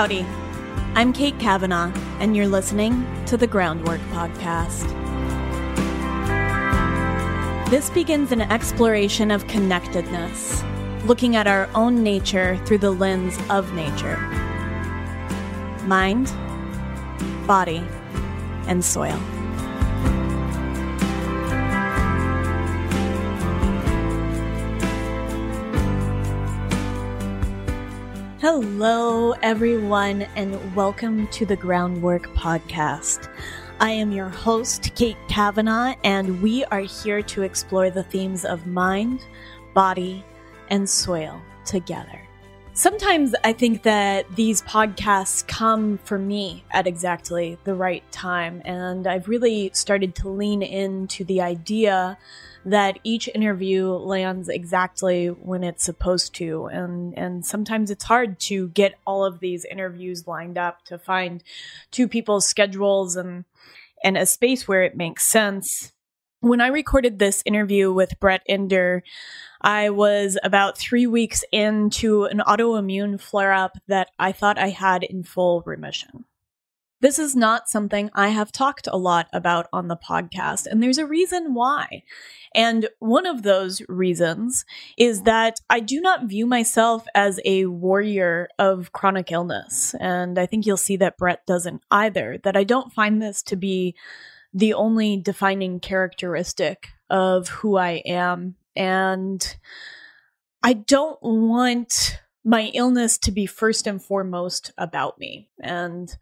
Howdy. I'm Kate Kavanaugh, and you're listening to the Groundwork Podcast. This begins an exploration of connectedness, looking at our own nature through the lens of nature mind, body, and soil. Hello, everyone, and welcome to the Groundwork Podcast. I am your host, Kate Kavanaugh, and we are here to explore the themes of mind, body, and soil together. Sometimes I think that these podcasts come for me at exactly the right time, and I've really started to lean into the idea that each interview lands exactly when it's supposed to and and sometimes it's hard to get all of these interviews lined up to find two people's schedules and and a space where it makes sense when I recorded this interview with Brett Ender, I was about three weeks into an autoimmune flare up that I thought I had in full remission. This is not something I have talked a lot about on the podcast, and there's a reason why. And one of those reasons is that I do not view myself as a warrior of chronic illness. And I think you'll see that Brett doesn't either, that I don't find this to be the only defining characteristic of who I am. And I don't want my illness to be first and foremost about me. And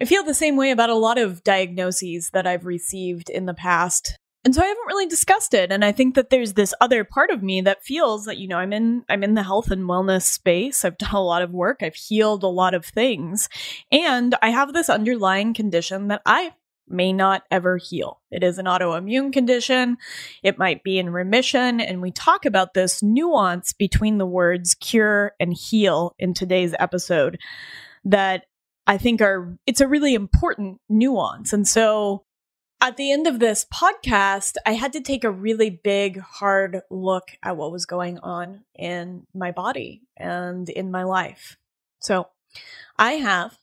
I feel the same way about a lot of diagnoses that I've received in the past. And so I haven't really discussed it and I think that there's this other part of me that feels that you know I'm in I'm in the health and wellness space. I've done a lot of work. I've healed a lot of things. And I have this underlying condition that I may not ever heal. It is an autoimmune condition. It might be in remission. And we talk about this nuance between the words cure and heal in today's episode that I think are, it's a really important nuance. And so at the end of this podcast, I had to take a really big, hard look at what was going on in my body and in my life. So I have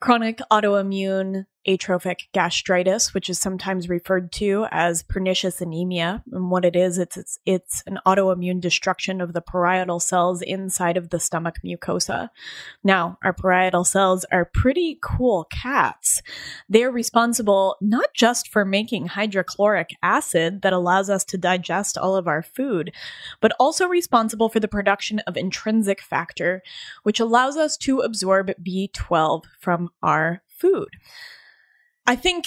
chronic autoimmune atrophic gastritis, which is sometimes referred to as pernicious anemia. And what it is, it's, it's, it's an autoimmune destruction of the parietal cells inside of the stomach mucosa. Now, our parietal cells are pretty cool cats. They're responsible not just for making hydrochloric acid that allows us to digest all of our food, but also responsible for the production of intrinsic factor, which allows us to absorb B12 from our food. I think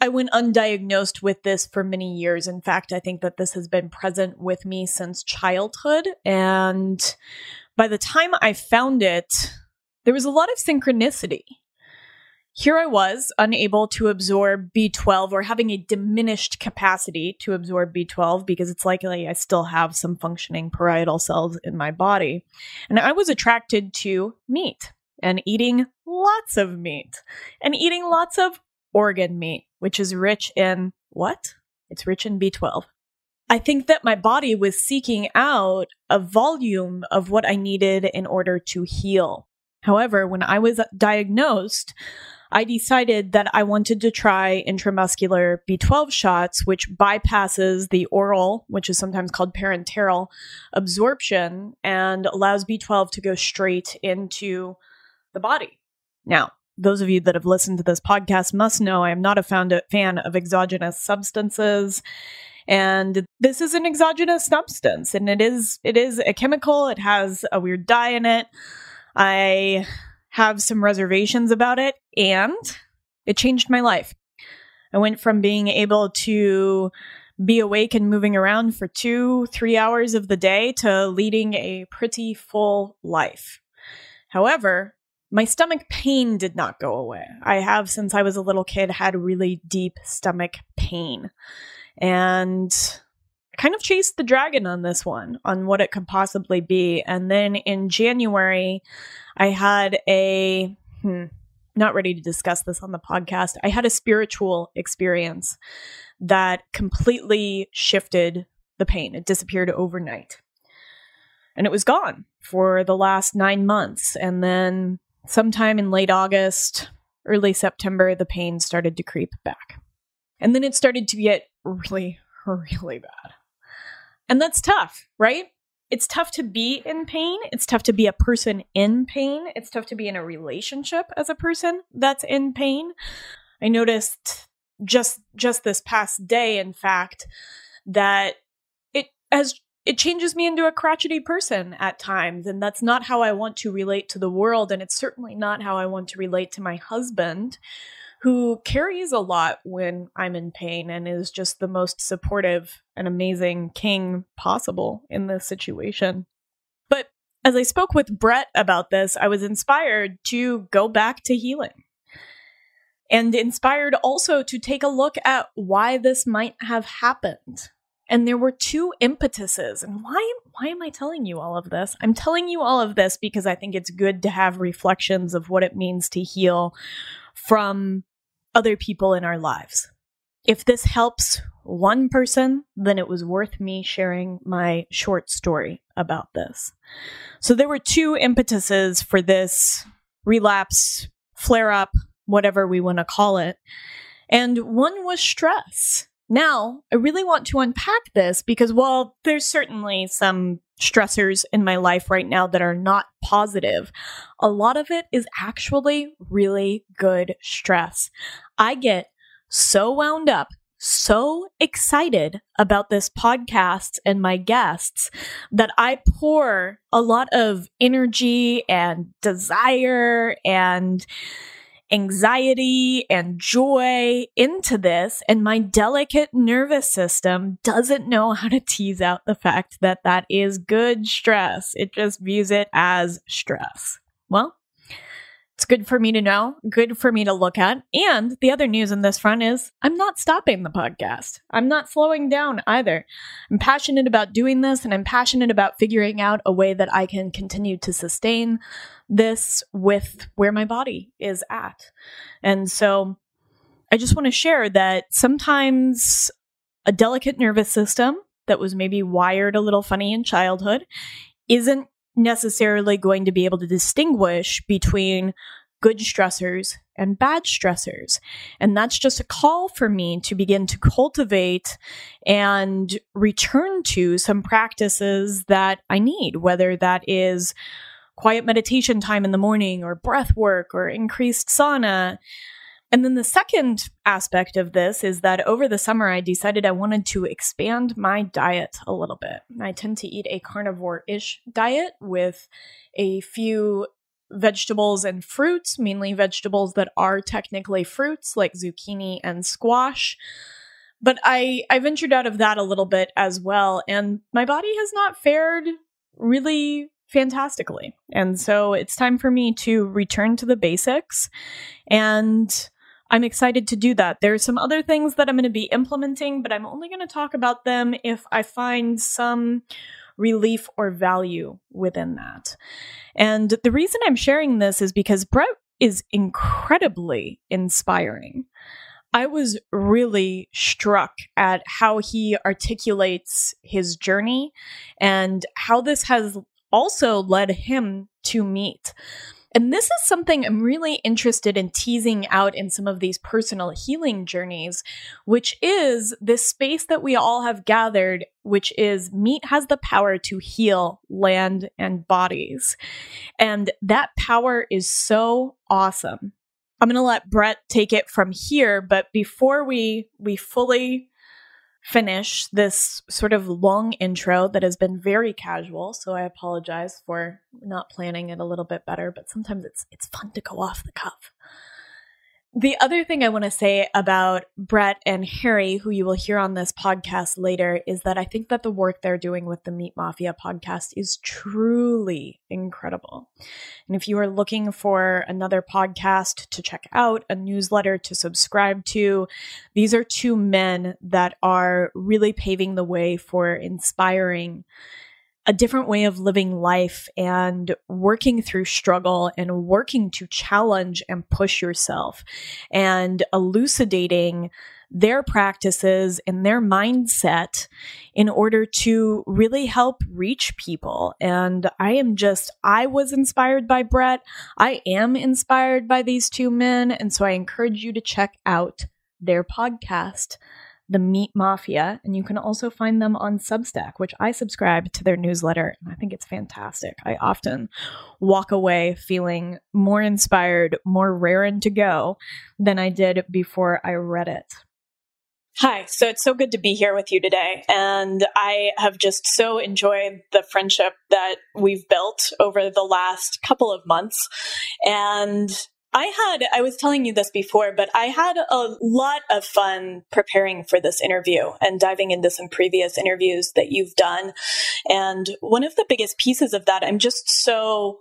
I went undiagnosed with this for many years. In fact, I think that this has been present with me since childhood. And by the time I found it, there was a lot of synchronicity. Here I was, unable to absorb B12 or having a diminished capacity to absorb B12 because it's likely I still have some functioning parietal cells in my body. And I was attracted to meat and eating lots of meat and eating lots of organ meat, which is rich in what? It's rich in B12. I think that my body was seeking out a volume of what I needed in order to heal. However, when I was diagnosed, I decided that I wanted to try intramuscular B12 shots, which bypasses the oral, which is sometimes called parenteral absorption, and allows B12 to go straight into the body. Now, those of you that have listened to this podcast must know I am not a fan of exogenous substances. And this is an exogenous substance and it is it is a chemical. It has a weird dye in it. I have some reservations about it and it changed my life. I went from being able to be awake and moving around for two, three hours of the day to leading a pretty full life. However, my stomach pain did not go away. I have, since I was a little kid, had really deep stomach pain. And I kind of chased the dragon on this one, on what it could possibly be. And then in January, I had a, hmm, not ready to discuss this on the podcast. I had a spiritual experience that completely shifted the pain. It disappeared overnight. And it was gone for the last nine months. And then sometime in late August, early September, the pain started to creep back. And then it started to get really, really bad. And that's tough, right? It's tough to be in pain. It's tough to be a person in pain. It's tough to be in a relationship as a person that's in pain. I noticed just just this past day in fact that it as it changes me into a crotchety person at times and that's not how I want to relate to the world and it's certainly not how I want to relate to my husband who carries a lot when I'm in pain and is just the most supportive and amazing king possible in this situation. But as I spoke with Brett about this, I was inspired to go back to healing and inspired also to take a look at why this might have happened. And there were two impetuses. And why why am I telling you all of this? I'm telling you all of this because I think it's good to have reflections of what it means to heal from other people in our lives. If this helps one person, then it was worth me sharing my short story about this. So there were two impetuses for this relapse, flare up, whatever we want to call it. And one was stress. Now, I really want to unpack this because while there's certainly some stressors in my life right now that are not positive, a lot of it is actually really good stress. I get so wound up, so excited about this podcast and my guests that I pour a lot of energy and desire and anxiety and joy into this, and my delicate nervous system doesn't know how to tease out the fact that that is good stress. It just views it as stress. Well, it's good for me to know, good for me to look at. And the other news in this front is I'm not stopping the podcast. I'm not slowing down either. I'm passionate about doing this and I'm passionate about figuring out a way that I can continue to sustain this with where my body is at. And so I just want to share that sometimes a delicate nervous system that was maybe wired a little funny in childhood isn't necessarily going to be able to distinguish between good stressors and bad stressors. And that's just a call for me to begin to cultivate and return to some practices that I need, whether that is quiet meditation time in the morning or breath work or increased sauna. And then the second aspect of this is that over the summer, I decided I wanted to expand my diet a little bit. I tend to eat a carnivore ish diet with a few vegetables and fruits, mainly vegetables that are technically fruits like zucchini and squash. But I, I ventured out of that a little bit as well, and my body has not fared really fantastically. And so it's time for me to return to the basics. And I'm excited to do that. There are some other things that I'm going to be implementing, but I'm only going to talk about them if I find some relief or value within that. And the reason I'm sharing this is because Brett is incredibly inspiring. I was really struck at how he articulates his journey and how this has also led him to meet. And this is something I'm really interested in teasing out in some of these personal healing journeys, which is this space that we all have gathered, which is meat has the power to heal land and bodies. And that power is so awesome. I'm going to let Brett take it from here, but before we we fully finish this sort of long intro that has been very casual so i apologize for not planning it a little bit better but sometimes it's it's fun to go off the cuff the other thing I want to say about Brett and Harry, who you will hear on this podcast later, is that I think that the work they're doing with the Meat Mafia podcast is truly incredible. And if you are looking for another podcast to check out, a newsletter to subscribe to, these are two men that are really paving the way for inspiring a different way of living life and working through struggle and working to challenge and push yourself and elucidating their practices and their mindset in order to really help reach people. And I am just, I was inspired by Brett. I am inspired by these two men. And so I encourage you to check out their podcast the Meat Mafia, and you can also find them on Substack, which I subscribe to their newsletter, and I think it's fantastic. I often walk away feeling more inspired, more raring to go than I did before I read it. Hi, so it's so good to be here with you today. And I have just so enjoyed the friendship that we've built over the last couple of months. And I had, I was telling you this before, but I had a lot of fun preparing for this interview and diving into some previous interviews that you've done. And one of the biggest pieces of that, I'm just so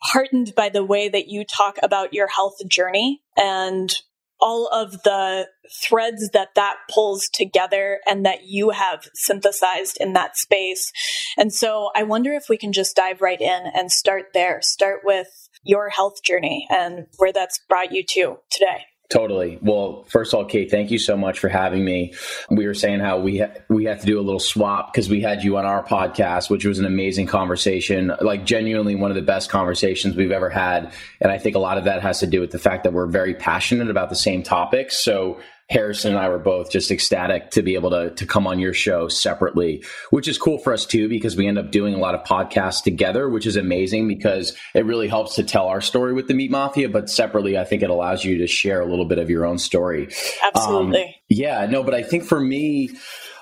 heartened by the way that you talk about your health journey and all of the threads that that pulls together and that you have synthesized in that space. And so I wonder if we can just dive right in and start there. Start with your health journey and where that's brought you to today. Totally. Well, first of all, Kate, thank you so much for having me. We were saying how we ha- we had to do a little swap because we had you on our podcast, which was an amazing conversation, like genuinely one of the best conversations we've ever had. And I think a lot of that has to do with the fact that we're very passionate about the same topics. So Harrison and I were both just ecstatic to be able to, to come on your show separately, which is cool for us too, because we end up doing a lot of podcasts together, which is amazing because it really helps to tell our story with the Meat Mafia. But separately, I think it allows you to share a little bit of your own story. Absolutely. Um, yeah, no, but I think for me,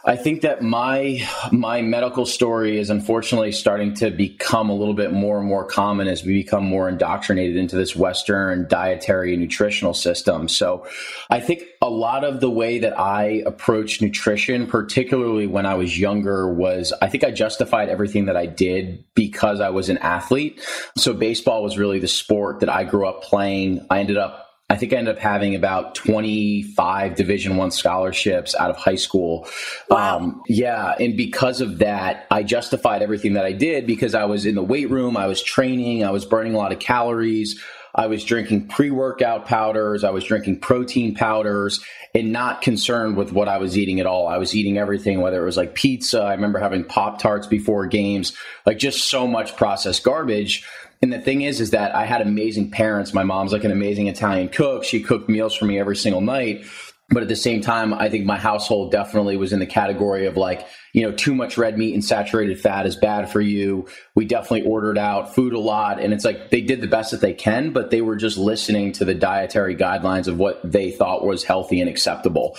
I think that my my medical story is unfortunately starting to become a little bit more and more common as we become more indoctrinated into this Western dietary and nutritional system. So I think a lot of the way that I approached nutrition, particularly when I was younger, was I think I justified everything that I did because I was an athlete. So baseball was really the sport that I grew up playing. I ended up I think I ended up having about 25 division one scholarships out of high school. Wow. Um, yeah. And because of that, I justified everything that I did because I was in the weight room. I was training. I was burning a lot of calories. I was drinking pre workout powders. I was drinking protein powders and not concerned with what I was eating at all. I was eating everything, whether it was like pizza. I remember having Pop Tarts before games, like just so much processed garbage and the thing is, is that I had amazing parents. My mom's like an amazing Italian cook. She cooked meals for me every single night. But at the same time, I think my household definitely was in the category of like, you know, too much red meat and saturated fat is bad for you. We definitely ordered out food a lot. And it's like they did the best that they can, but they were just listening to the dietary guidelines of what they thought was healthy and acceptable.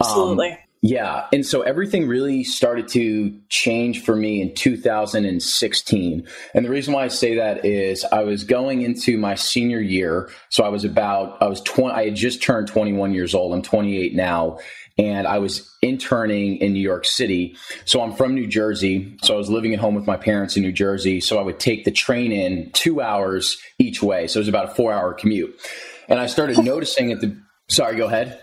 Absolutely. Um, yeah. And so everything really started to change for me in 2016. And the reason why I say that is I was going into my senior year. So I was about, I was 20, I had just turned 21 years old. I'm 28 now. And I was interning in New York City. So I'm from New Jersey. So I was living at home with my parents in New Jersey. So I would take the train in two hours each way. So it was about a four hour commute. And I started noticing at the, sorry, go ahead.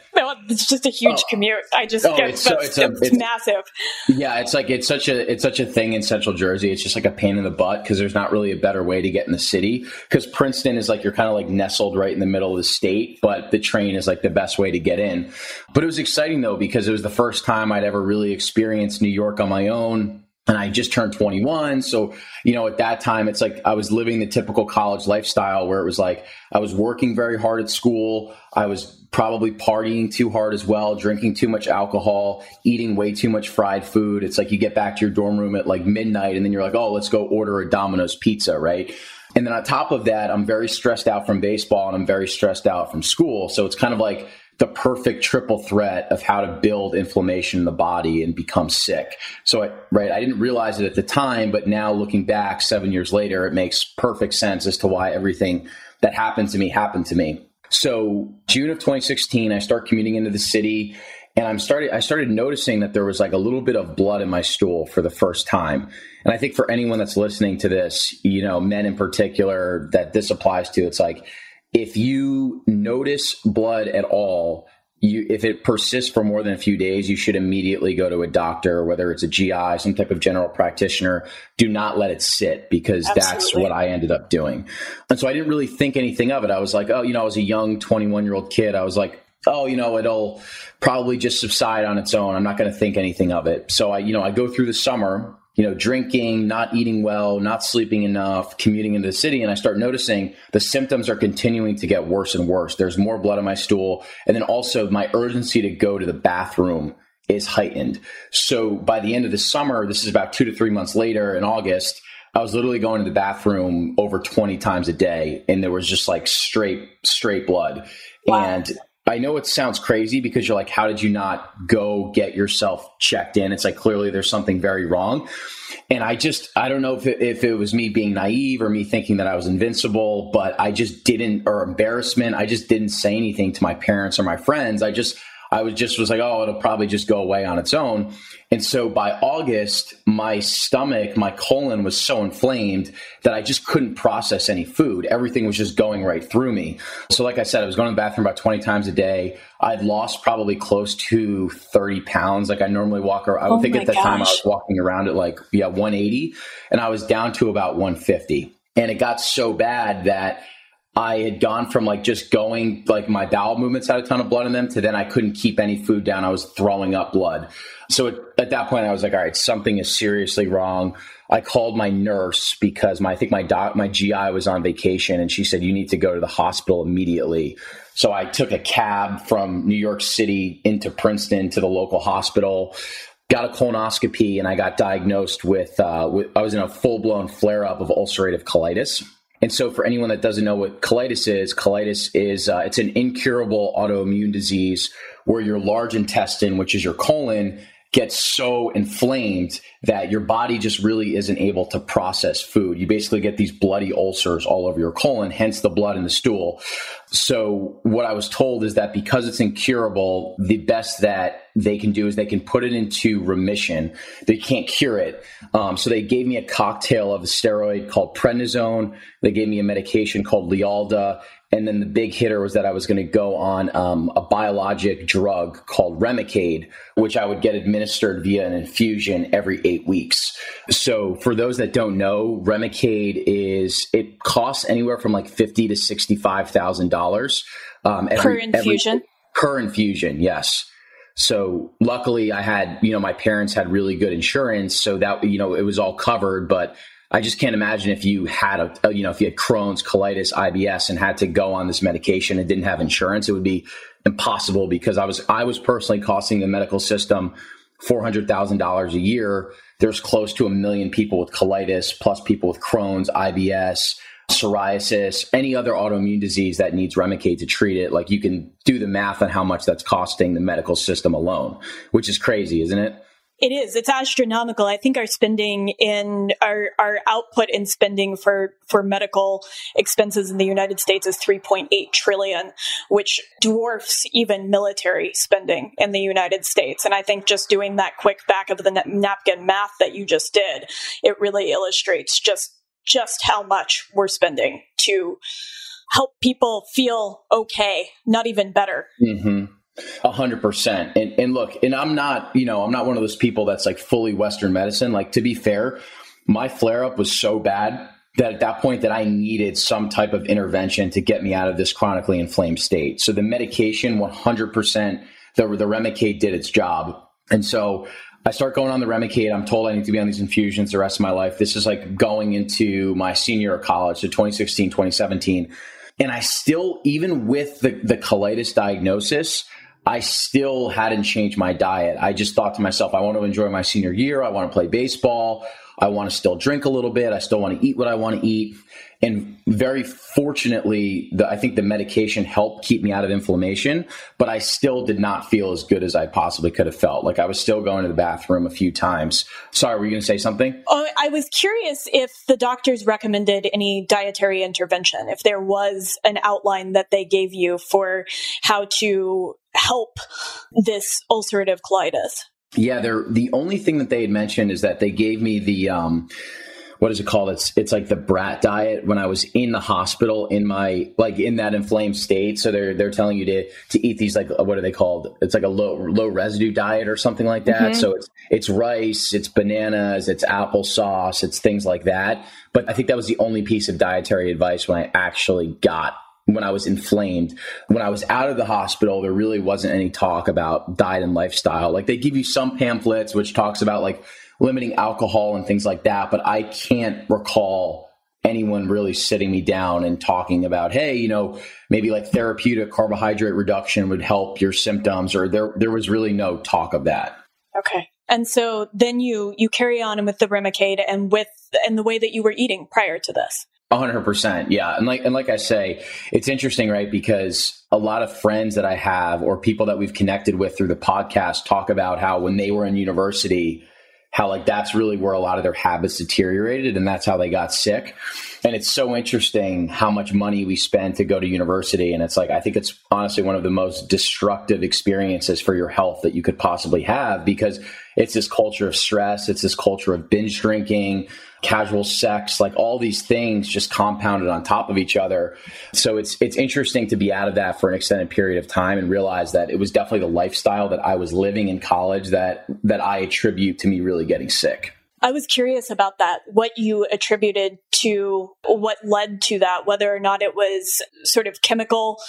It's just a huge oh. commute. I just oh, get, it's, so, it's, a, it's, massive. Yeah, it's like it's such a it's such a thing in Central Jersey. It's just like a pain in the butt because there's not really a better way to get in the city. Because Princeton is like you're kind of like nestled right in the middle of the state, but the train is like the best way to get in. But it was exciting though because it was the first time I'd ever really experienced New York on my own and I just turned 21. So, you know, at that time, it's like I was living the typical college lifestyle where it was like I was working very hard at school. I was probably partying too hard as well, drinking too much alcohol, eating way too much fried food. It's like you get back to your dorm room at like midnight and then you're like, oh, let's go order a Domino's pizza, right? And then on top of that, I'm very stressed out from baseball and I'm very stressed out from school. So it's kind of like, the perfect triple threat of how to build inflammation in the body and become sick. So, I, right, I didn't realize it at the time, but now looking back seven years later, it makes perfect sense as to why everything that happened to me happened to me. So, June of 2016, I start commuting into the city and I'm started I started noticing that there was like a little bit of blood in my stool for the first time. And I think for anyone that's listening to this, you know, men in particular that this applies to, it's like if you notice blood at all, you, if it persists for more than a few days, you should immediately go to a doctor, whether it's a GI, some type of general practitioner. Do not let it sit because Absolutely. that's what I ended up doing. And so I didn't really think anything of it. I was like, oh, you know, I was a young 21 year old kid. I was like, oh, you know, it'll probably just subside on its own. I'm not going to think anything of it. So I, you know, I go through the summer, you know, drinking, not eating well, not sleeping enough, commuting into the city. And I start noticing the symptoms are continuing to get worse and worse. There's more blood in my stool. And then also my urgency to go to the bathroom is heightened. So by the end of the summer, this is about two to three months later in August, I was literally going to the bathroom over 20 times a day and there was just like straight, straight blood. Wow. And I know it sounds crazy because you're like, how did you not go get yourself checked in? It's like clearly there's something very wrong. And I just, I don't know if it, if it was me being naive or me thinking that I was invincible, but I just didn't, or embarrassment. I just didn't say anything to my parents or my friends. I just, I was just was like, oh, it'll probably just go away on its own. And so by August, my stomach, my colon was so inflamed that I just couldn't process any food. Everything was just going right through me. So, like I said, I was going to the bathroom about 20 times a day. I'd lost probably close to 30 pounds. Like I normally walk around, I would oh think at the gosh. time I was walking around at like, yeah, 180. And I was down to about 150. And it got so bad that I had gone from like just going like my bowel movements had a ton of blood in them to then I couldn't keep any food down. I was throwing up blood. So at, at that point, I was like, all right, something is seriously wrong. I called my nurse because my I think my doc my GI was on vacation and she said you need to go to the hospital immediately. So I took a cab from New York City into Princeton to the local hospital got a colonoscopy and I got diagnosed with, uh, with I was in a full blown flare up of ulcerative colitis. And so, for anyone that doesn't know what colitis is, colitis is uh, it's an incurable autoimmune disease where your large intestine, which is your colon, gets so inflamed that your body just really isn't able to process food. You basically get these bloody ulcers all over your colon, hence the blood in the stool. So, what I was told is that because it's incurable, the best that they can do is they can put it into remission. They can't cure it. Um, so, they gave me a cocktail of a steroid called prednisone. They gave me a medication called Lialda and then the big hitter was that I was going to go on um, a biologic drug called Remicade, which I would get administered via an infusion every eight weeks. So for those that don't know, Remicade is it costs anywhere from like fifty to sixty five thousand um, dollars per infusion. Every, per infusion, yes. So luckily, I had you know my parents had really good insurance, so that you know it was all covered, but I just can't imagine if you had a, you know, if you had Crohn's, colitis, IBS and had to go on this medication and didn't have insurance, it would be impossible because I was, I was personally costing the medical system $400,000 a year. There's close to a million people with colitis, plus people with Crohn's, IBS, psoriasis, any other autoimmune disease that needs Remicade to treat it. Like you can do the math on how much that's costing the medical system alone, which is crazy, isn't it? It is. It's astronomical. I think our spending in our, our output in spending for, for medical expenses in the United States is 3.8 trillion, which dwarfs even military spending in the United States. And I think just doing that quick back of the napkin math that you just did, it really illustrates just, just how much we're spending to help people feel okay, not even better. Mm-hmm. A hundred percent. And and look, and I'm not, you know, I'm not one of those people that's like fully Western medicine. Like to be fair, my flare up was so bad that at that point that I needed some type of intervention to get me out of this chronically inflamed state. So the medication 100% the the Remicade did its job. And so I start going on the Remicade. I'm told I need to be on these infusions the rest of my life. This is like going into my senior of college, so 2016, 2017. And I still, even with the, the colitis diagnosis, I still hadn't changed my diet. I just thought to myself, I want to enjoy my senior year. I want to play baseball. I want to still drink a little bit. I still want to eat what I want to eat. And very fortunately, the, I think the medication helped keep me out of inflammation, but I still did not feel as good as I possibly could have felt. Like I was still going to the bathroom a few times. Sorry, were you going to say something? Oh, I was curious if the doctors recommended any dietary intervention, if there was an outline that they gave you for how to help this ulcerative colitis. Yeah, they're the only thing that they had mentioned is that they gave me the um what is it called? It's it's like the brat diet when I was in the hospital in my like in that inflamed state. So they're they're telling you to to eat these like what are they called? It's like a low low residue diet or something like that. Mm-hmm. So it's it's rice, it's bananas, it's applesauce, it's things like that. But I think that was the only piece of dietary advice when I actually got when I was inflamed. When I was out of the hospital, there really wasn't any talk about diet and lifestyle. Like they give you some pamphlets which talks about like limiting alcohol and things like that, but I can't recall anyone really sitting me down and talking about, hey, you know, maybe like therapeutic carbohydrate reduction would help your symptoms or there there was really no talk of that. Okay. And so then you you carry on with the Remicade and with and the way that you were eating prior to this. Hundred percent, yeah, and like and like I say, it's interesting, right? Because a lot of friends that I have or people that we've connected with through the podcast talk about how when they were in university, how like that's really where a lot of their habits deteriorated and that's how they got sick. And it's so interesting how much money we spend to go to university. And it's like, I think it's honestly one of the most destructive experiences for your health that you could possibly have because it's this culture of stress. It's this culture of binge drinking, casual sex, like all these things just compounded on top of each other. So it's it's interesting to be out of that for an extended period of time and realize that it was definitely the lifestyle that I was living in college that that I attribute to me really getting sick. I was curious about that, what you attributed to what led to that, whether or not it was sort of chemical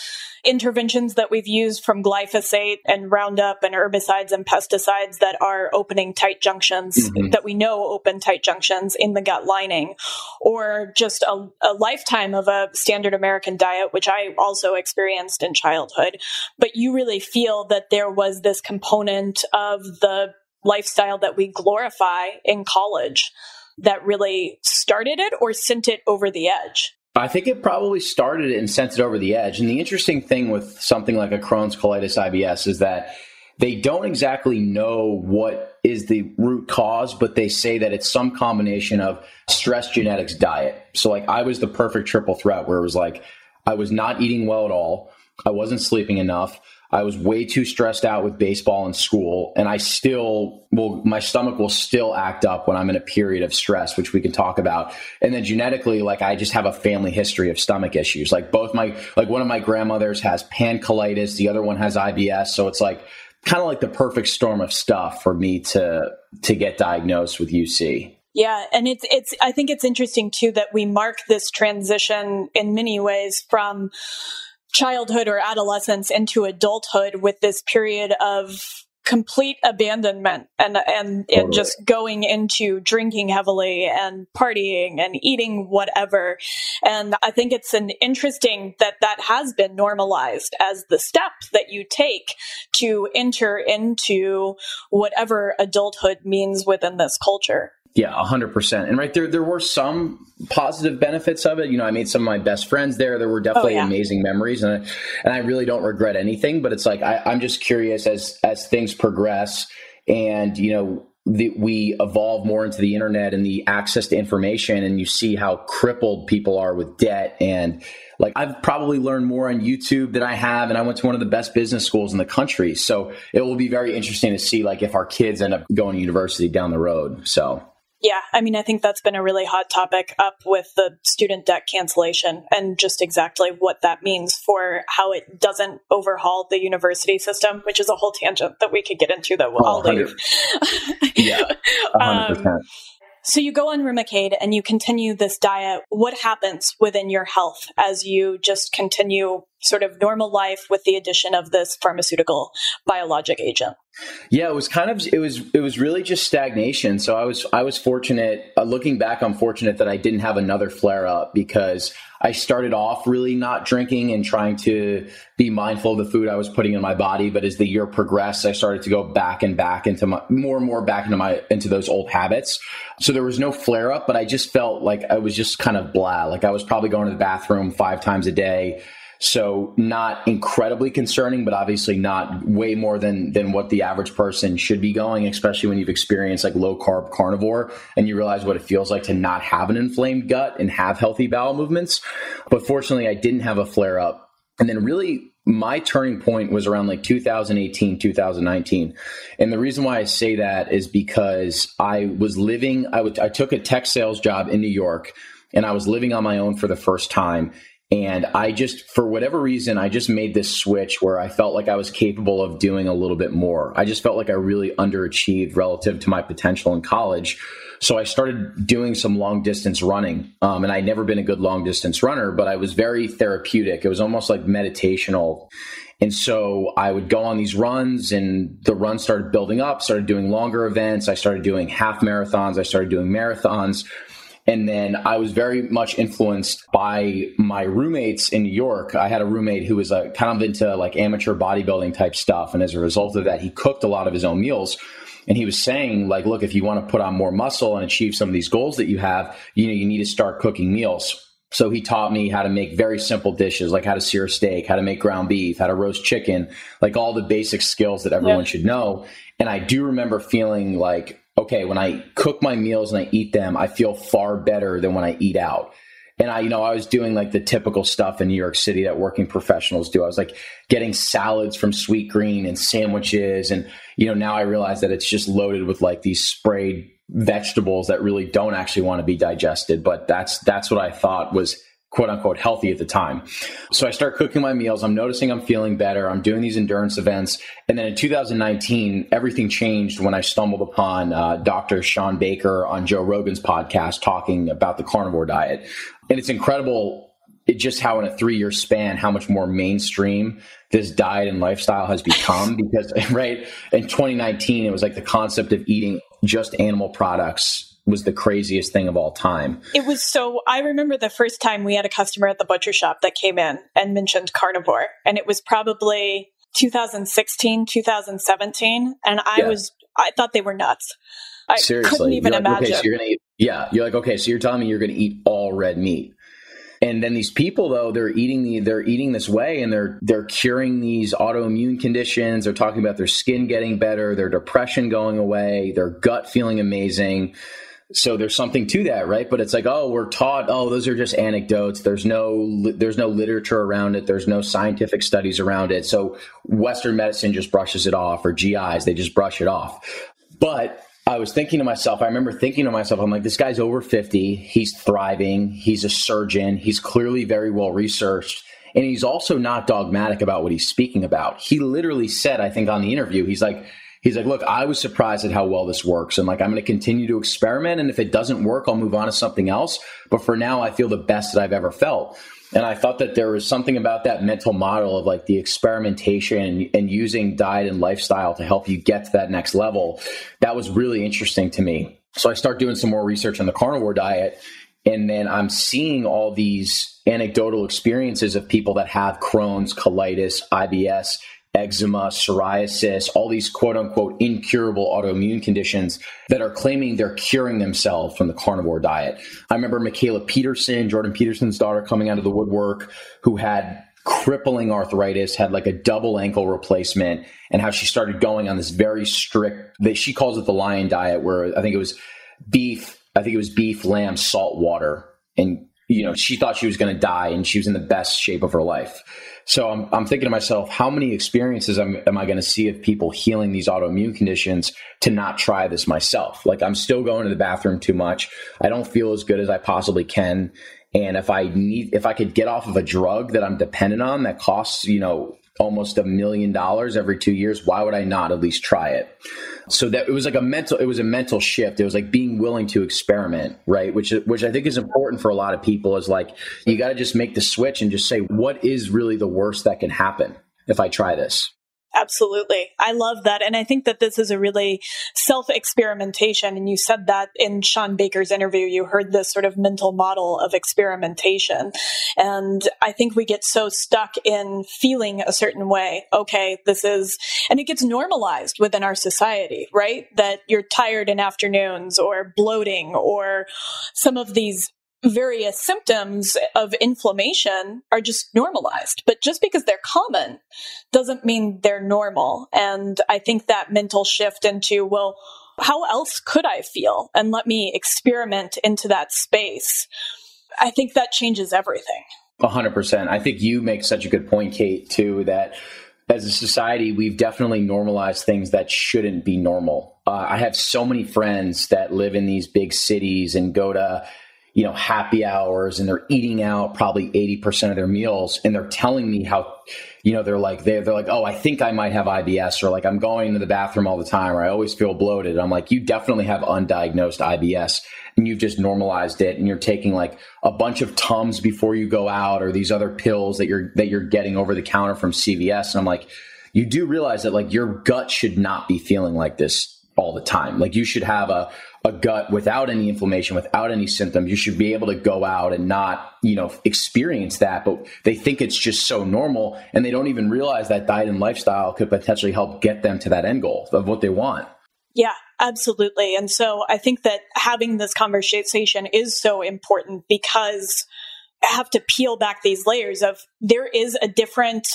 interventions that we've used from glyphosate and Roundup and herbicides and pesticides that are opening tight junctions mm-hmm. that we know open tight junctions in the gut lining, or just a, a lifetime of a standard American diet, which I also experienced in childhood. But you really feel that there was this component of the lifestyle that we glorify in college that really started it or sent it over the edge? I think it probably started it and sent it over the edge. And the interesting thing with something like a Crohn's colitis IBS is that they don't exactly know what is the root cause, but they say that it's some combination of stress, genetics, diet. So, like, I was the perfect triple threat where it was like, I was not eating well at all. I wasn't sleeping enough. I was way too stressed out with baseball and school, and I still will, my stomach will still act up when I'm in a period of stress, which we can talk about. And then genetically, like I just have a family history of stomach issues. Like both my, like one of my grandmothers has pancolitis, the other one has IBS. So it's like kind of like the perfect storm of stuff for me to, to get diagnosed with UC. Yeah, and it's it's I think it's interesting too that we mark this transition in many ways from childhood or adolescence into adulthood with this period of complete abandonment and and and just going into drinking heavily and partying and eating whatever. And i think it's an interesting that that has been normalized as the step that you take to enter into whatever adulthood means within this culture yeah, hundred percent. And right there, there were some positive benefits of it. You know, I made some of my best friends there. There were definitely oh, yeah. amazing memories, and I, and I really don't regret anything. But it's like I, I'm just curious as as things progress, and you know, the, we evolve more into the internet and the access to information, and you see how crippled people are with debt and like I've probably learned more on YouTube than I have, and I went to one of the best business schools in the country. So it will be very interesting to see like if our kids end up going to university down the road. So yeah, I mean, I think that's been a really hot topic up with the student debt cancellation and just exactly what that means for how it doesn't overhaul the university system, which is a whole tangent that we could get into that we'll oh, leave. yeah, 100%. Um, so you go on Remicade and you continue this diet. What happens within your health as you just continue sort of normal life with the addition of this pharmaceutical biologic agent? Yeah, it was kind of it was it was really just stagnation. So I was I was fortunate. Uh, looking back, I'm fortunate that I didn't have another flare up because I started off really not drinking and trying to be mindful of the food I was putting in my body. But as the year progressed, I started to go back and back into my more and more back into my into those old habits. So there was no flare up, but I just felt like I was just kind of blah. Like I was probably going to the bathroom five times a day. So not incredibly concerning, but obviously not way more than than what the average person should be going, especially when you've experienced like low carb carnivore and you realize what it feels like to not have an inflamed gut and have healthy bowel movements. But fortunately, I didn't have a flare up. And then really my turning point was around like 2018 2019 and the reason why i say that is because i was living I, w- I took a tech sales job in new york and i was living on my own for the first time and I just, for whatever reason, I just made this switch where I felt like I was capable of doing a little bit more. I just felt like I really underachieved relative to my potential in college. So I started doing some long distance running. Um, and I'd never been a good long distance runner, but I was very therapeutic. It was almost like meditational. And so I would go on these runs and the runs started building up, started doing longer events. I started doing half marathons. I started doing marathons. And then I was very much influenced by my roommates in New York. I had a roommate who was uh, kind of into like amateur bodybuilding type stuff. And as a result of that, he cooked a lot of his own meals. And he was saying, like, look, if you want to put on more muscle and achieve some of these goals that you have, you know, you need to start cooking meals. So he taught me how to make very simple dishes, like how to sear a steak, how to make ground beef, how to roast chicken, like all the basic skills that everyone yeah. should know. And I do remember feeling like, okay, when I cook my meals and I eat them, I feel far better than when I eat out. And I, you know, I was doing like the typical stuff in New York City that working professionals do. I was like getting salads from Sweetgreen and sandwiches. And, you know, now I realize that it's just loaded with like these sprayed vegetables that really don't actually want to be digested. But that's, that's what I thought was quote unquote healthy at the time. So I start cooking my meals. I'm noticing I'm feeling better. I'm doing these endurance events. And then in 2019, everything changed when I stumbled upon uh, Dr. Shawn Baker on Joe Rogan's podcast talking about the carnivore diet. And it's incredible it just how in a three year span, how much more mainstream this diet and lifestyle has become. because, right, in 2019, it was like the concept of eating just animal products was the craziest thing of all time. It was so I remember the first time we had a customer at the butcher shop that came in and mentioned carnivore and it was probably 2016, 2017 and I yeah. was I thought they were nuts. I Seriously. couldn't even like, imagine. Okay, so you're gonna eat, yeah, you're like okay, so you're telling me you're going to eat all red meat. And then these people though, they're eating the they're eating this way and they're they're curing these autoimmune conditions. They're talking about their skin getting better, their depression going away, their gut feeling amazing so there's something to that right but it's like oh we're taught oh those are just anecdotes there's no there's no literature around it there's no scientific studies around it so western medicine just brushes it off or gis they just brush it off but I was thinking to myself, I remember thinking to myself, I'm like, this guy's over 50. He's thriving. He's a surgeon. He's clearly very well researched. And he's also not dogmatic about what he's speaking about. He literally said, I think on the interview, he's like, he's like, look, I was surprised at how well this works. And like, I'm going to continue to experiment. And if it doesn't work, I'll move on to something else. But for now, I feel the best that I've ever felt. And I thought that there was something about that mental model of like the experimentation and using diet and lifestyle to help you get to that next level. That was really interesting to me. So I start doing some more research on the carnivore diet. And then I'm seeing all these anecdotal experiences of people that have Crohn's, colitis, IBS, eczema, psoriasis, all these quote unquote incurable autoimmune conditions that are claiming they're curing themselves from the carnivore diet. I remember Mikhaila Peterson, Jordan Peterson's daughter, coming out of the woodwork who had crippling arthritis, had like a double ankle replacement, and how she started going on this very strict, that she calls it the lion diet, where I think it was beef, I think it was beef, lamb, salt water. And, you know, she thought she was going to die and she was in the best shape of her life. So I'm, I'm thinking to myself, how many experiences am, am I going to see of people healing these autoimmune conditions to not try this myself? Like I'm still going to the bathroom too much. I don't feel as good as I possibly can. And if I need, if I could get off of a drug that I'm dependent on that costs, you know, almost a million dollars every two years, why would I not at least try it? So that it was like a mental, it was a mental shift. It was like being willing to experiment, right? Which, which I think is important for a lot of people is like, you got to just make the switch and just say, what is really the worst that can happen if I try this? Absolutely. I love that. And I think that this is a really self experimentation. And you said that in Shawn Baker's interview, you heard this sort of mental model of experimentation. And I think we get so stuck in feeling a certain way. Okay, this is, and it gets normalized within our society, right? That you're tired in afternoons or bloating or some of these various symptoms of inflammation are just normalized. But just because they're common doesn't mean they're normal. And I think that mental shift into, well, how else could I feel? And let me experiment into that space. I think that changes everything. A hundred percent. I think you make such a good point, Kate, too, that as a society, we've definitely normalized things that shouldn't be normal. Uh, I have so many friends that live in these big cities and go to you know, happy hours and they're eating out probably 80% of their meals and they're telling me how, you know, they're like, they're, they're like, oh, I think I might have IBS or like I'm going to the bathroom all the time or I always feel bloated. I'm like, you definitely have undiagnosed IBS and you've just normalized it and you're taking like a bunch of Tums before you go out or these other pills that you're, that you're getting over the counter from CVS. And I'm like, you do realize that like your gut should not be feeling like this all the time. Like you should have a, a gut without any inflammation, without any symptoms. You should be able to go out and not, you know, experience that. But they think it's just so normal and they don't even realize that diet and lifestyle could potentially help get them to that end goal of what they want. Yeah, absolutely. And so I think that having this conversation is so important because have to peel back these layers of there is a different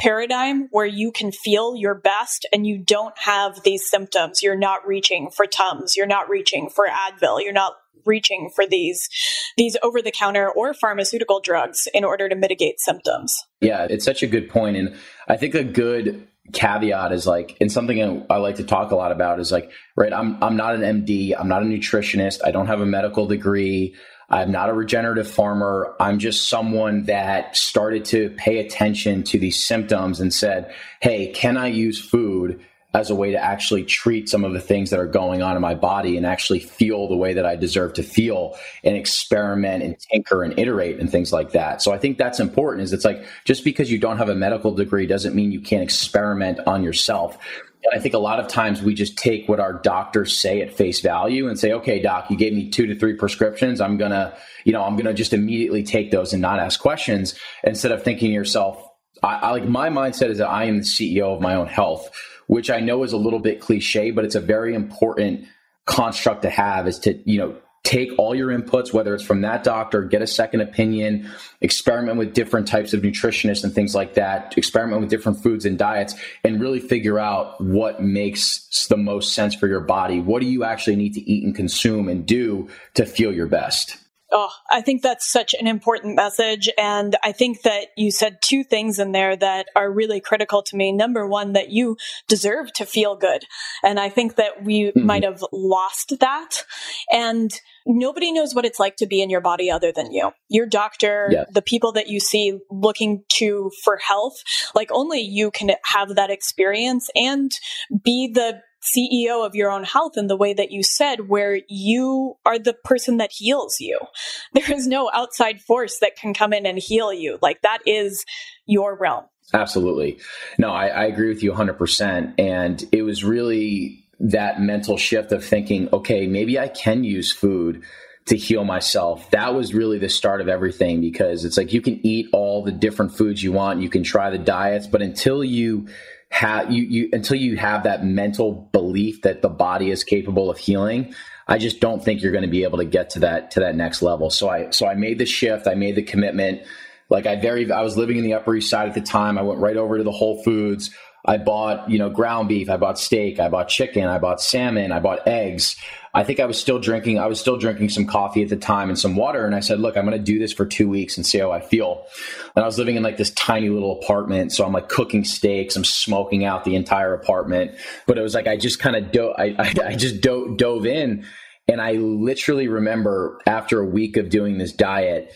paradigm where you can feel your best and you don't have these symptoms. You're not reaching for Tums. You're not reaching for Advil. You're not reaching for these these over the counter or pharmaceutical drugs in order to mitigate symptoms. Yeah, it's such a good point and I think a good caveat is like and something I like to talk a lot about is like right I'm I'm not an MD, I'm not a nutritionist, I don't have a medical degree. I'm not a regenerative farmer. I'm just someone that started to pay attention to these symptoms and said, Hey, can I use food as a way to actually treat some of the things that are going on in my body and actually feel the way that I deserve to feel and experiment and tinker and iterate and things like that. So I think that's important is it's like just because you don't have a medical degree doesn't mean you can't experiment on yourself. I think a lot of times we just take what our doctors say at face value and say, okay, doc, you gave me two to three prescriptions. I'm going to, you know, I'm going to just immediately take those and not ask questions instead of thinking to yourself, I, I like my mindset is that I am the CEO of my own health, which I know is a little bit cliche, but it's a very important construct to have is to, you know, take all your inputs, whether it's from that doctor, get a second opinion, experiment with different types of nutritionists and things like that, experiment with different foods and diets, and really figure out what makes the most sense for your body. What do you actually need to eat and consume and do to feel your best? Oh, I think that's such an important message. And I think that you said two things in there that are really critical to me. Number one, that you deserve to feel good. And I think that we mm-hmm. might have lost that. And nobody knows what it's like to be in your body other than you. Your doctor, yeah. the people that you see looking to for health, like only you can have that experience and be the CEO of your own health in the way that you said, where you are the person that heals you. There is no outside force that can come in and heal you. Like that is your realm. Absolutely. No, I, I agree with you 100%. And it was really that mental shift of thinking, okay, maybe I can use food to heal myself. That was really the start of everything because it's like you can eat all the different foods you want, you can try the diets, but until you have you, you until you have that mental belief that the body is capable of healing, I just don't think you're going to be able to get to that to that next level. So I so I made the shift, I made the commitment. Like I very I was living in the Upper East Side at the time. I went right over to the Whole Foods. I bought, you know, ground beef, I bought steak, I bought chicken, I bought salmon, I bought eggs. I think I was still drinking, I was still drinking some coffee at the time and some water. And I said, look, I'm going to do this for two weeks and see how I feel. And I was living in like this tiny little apartment. So I'm like cooking steaks, I'm smoking out the entire apartment. But it was like, I just kind of dove, I, I, I just dove, dove in. And I literally remember after a week of doing this diet,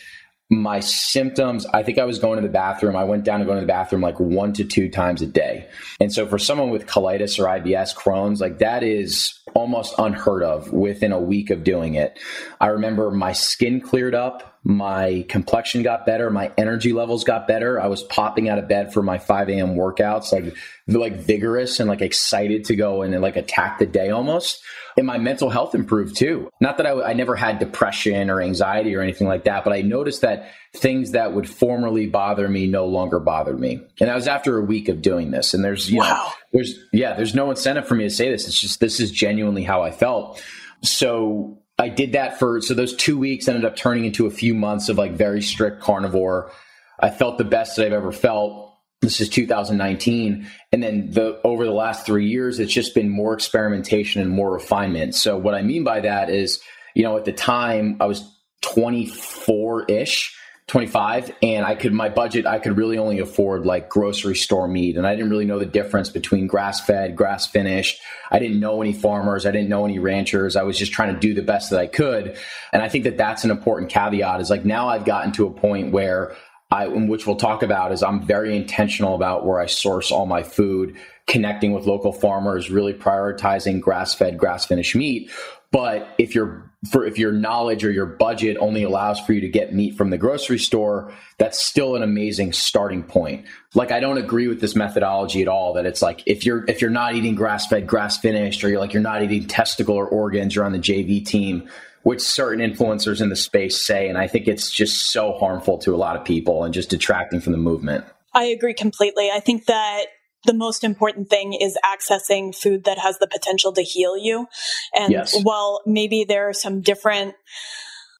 my symptoms, I think I was going to the bathroom. I went down to go to the bathroom like one to two times a day. And so for someone with colitis or IBS, Crohn's, like that is almost unheard of within a week of doing it. I remember my skin cleared up, my complexion got better, my energy levels got better. I was popping out of bed for my 5 a.m. workouts, like like vigorous and like excited to go and like attack the day almost and my mental health improved too. Not that I, I, never had depression or anxiety or anything like that, but I noticed that things that would formerly bother me no longer bothered me. And that was after a week of doing this. And there's, you wow. know, there's, yeah, there's no incentive for me to say this. It's just, this is genuinely how I felt. So I did that for, so those two weeks ended up turning into a few months of like very strict carnivore. I felt the best that I've ever felt this is 2019 and then the over the last three years it's just been more experimentation and more refinement so what i mean by that is you know at the time i was 24-ish 25 and I could my budget I could really only afford like grocery store meat and I didn't really know the difference between grass fed, grass finished. I didn't know any farmers, I didn't know any ranchers. I was just trying to do the best that I could. And I think that that's an important caveat is like now I've gotten to a point where I which we'll talk about is I'm very intentional about where I source all my food, connecting with local farmers, really prioritizing grass fed, grass finished meat. But if you're for if your knowledge or your budget only allows for you to get meat from the grocery store, that's still an amazing starting point. Like I don't agree with this methodology at all that it's like if you're if you're not eating grass-fed, grass-finished or you're like you're not eating testicle or organs, you're on the JV team, which certain influencers in the space say and I think it's just so harmful to a lot of people and just detracting from the movement. I agree completely. I think that the most important thing is accessing food that has the potential to heal you. And yes. while maybe there are some different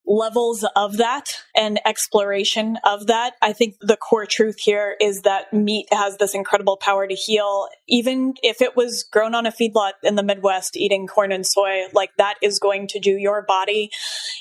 levels of that and exploration of that. I think the core truth here is that meat has this incredible power to heal. Even if it was grown on a feedlot in the Midwest eating corn and soy, like that is going to do your body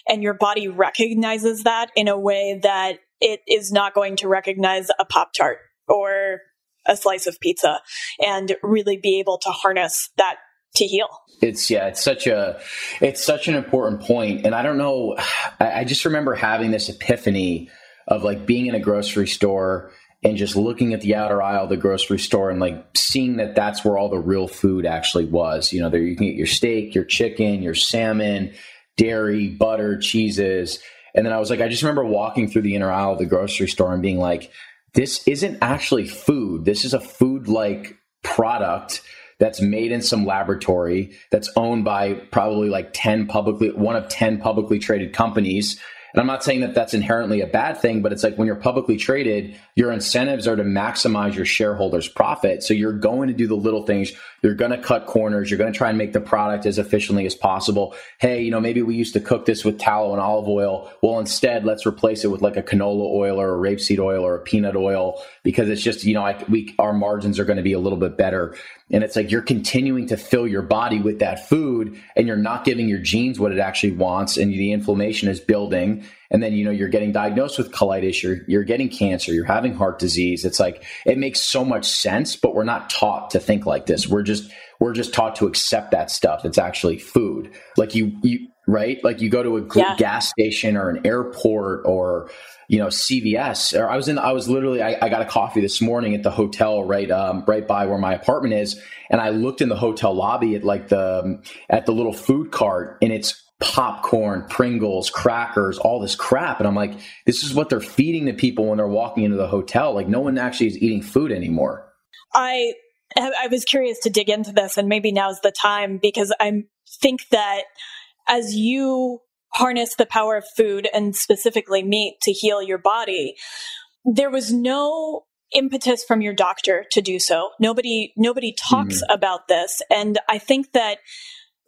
and your body recognizes that in a way that it is not going to recognize a Pop Tart or a slice of pizza and really be able to harness that to heal. It's yeah it's such a it's such an important point. And i don't know I, I, just remember having this epiphany of like being in a grocery store and just looking at the outer aisle of the grocery store and like seeing that that's where all the real food actually was. You know there you can get your steak your chicken your salmon dairy butter cheeses. And then i was like i just remember walking through the inner aisle of the grocery store and being like this isn't actually food. This is a food like product that's made in some laboratory that's owned by probably like 10 publicly, one of 10 publicly traded companies and I'm not saying that that's inherently a bad thing, but it's like when you're publicly traded, your incentives are to maximize your shareholders' profit. So you're going to do the little things. You're going to cut corners. You're going to try and make the product as efficiently as possible. Hey, you know, maybe we used to cook this with tallow and olive oil. Well, instead, let's replace it with like a canola oil or a rapeseed oil or a peanut oil because it's just, you know, I, we, our margins are going to be a little bit better. And it's like you're continuing to fill your body with that food and you're not giving your genes what it actually wants. And the inflammation is building. And then, you know, you're getting diagnosed with colitis, you're, you're getting cancer, you're having heart disease. It's like, it makes so much sense, but we're not taught to think like this. We're just, we're just taught to accept that stuff. It's actually food. Like you, you, right? Like you go to a yeah. gas station or an airport or, you know, CVS or I was in, I was literally, I, I got a coffee this morning at the hotel right, um, right by where my apartment is. And I looked in the hotel lobby at like the, at the little food cart and it's popcorn, Pringles, crackers, all this crap. And I'm like, this is what they're feeding the people when they're walking into the hotel. Like no one actually is eating food anymore. I, I was curious to dig into this and maybe now's the time because I think that as you harness the power of food and specifically meat to heal your body, there was no impetus from your doctor to do so. Nobody nobody talks mm. about this and I think that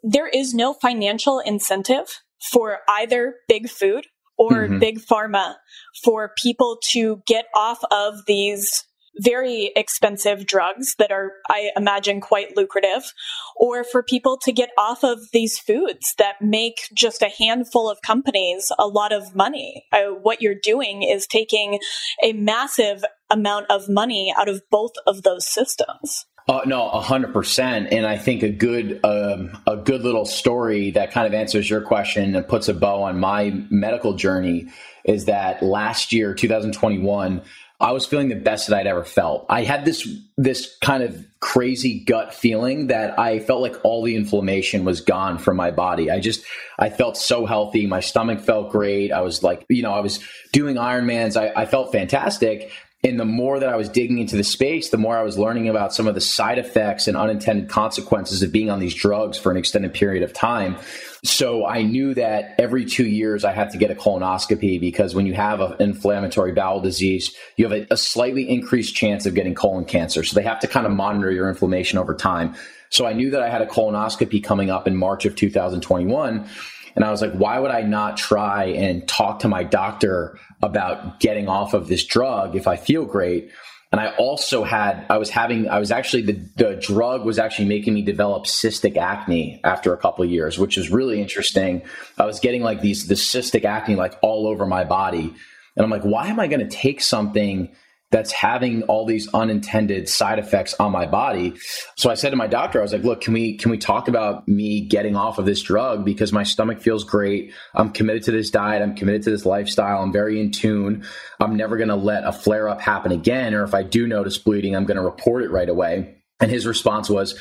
there is no financial incentive for either big food or mm-hmm. big pharma for people to get off of these very expensive drugs that are, I imagine, quite lucrative, or for people to get off of these foods that make just a handful of companies a lot of money. Uh, what you're doing is taking a massive amount of money out of both of those systems. Uh, no, hundred percent. And I think a good, um, a good little story that kind of answers your question and puts a bow on my medical journey is that last year, 2021, I was feeling the best that I'd ever felt. I had this this kind of crazy gut feeling that I felt like all the inflammation was gone from my body. I just I felt so healthy. My stomach felt great. I was like, you know, I was doing Ironmans. I, I felt fantastic. And the more that I was digging into the space, the more I was learning about some of the side effects and unintended consequences of being on these drugs for an extended period of time. So I knew that every two years I had to get a colonoscopy because when you have an inflammatory bowel disease, you have a, a slightly increased chance of getting colon cancer. So they have to kind of monitor your inflammation over time. So I knew that I had a colonoscopy coming up in March of 2021. And I was like, why would I not try and talk to my doctor about getting off of this drug if I feel great? And I also had, I was having, I was actually, the, the drug was actually making me develop cystic acne after a couple years, which is really interesting. I was getting like these, the cystic acne like all over my body. And I'm like, why am I going to take something that's having all these unintended side effects on my body. So I said to my doctor, I was like, look, can we can we talk about me getting off of this drug because my stomach feels great. I'm committed to this diet, I'm committed to this lifestyle, I'm very in tune. I'm never going to let a flare up happen again or if I do notice bleeding, I'm going to report it right away. And his response was,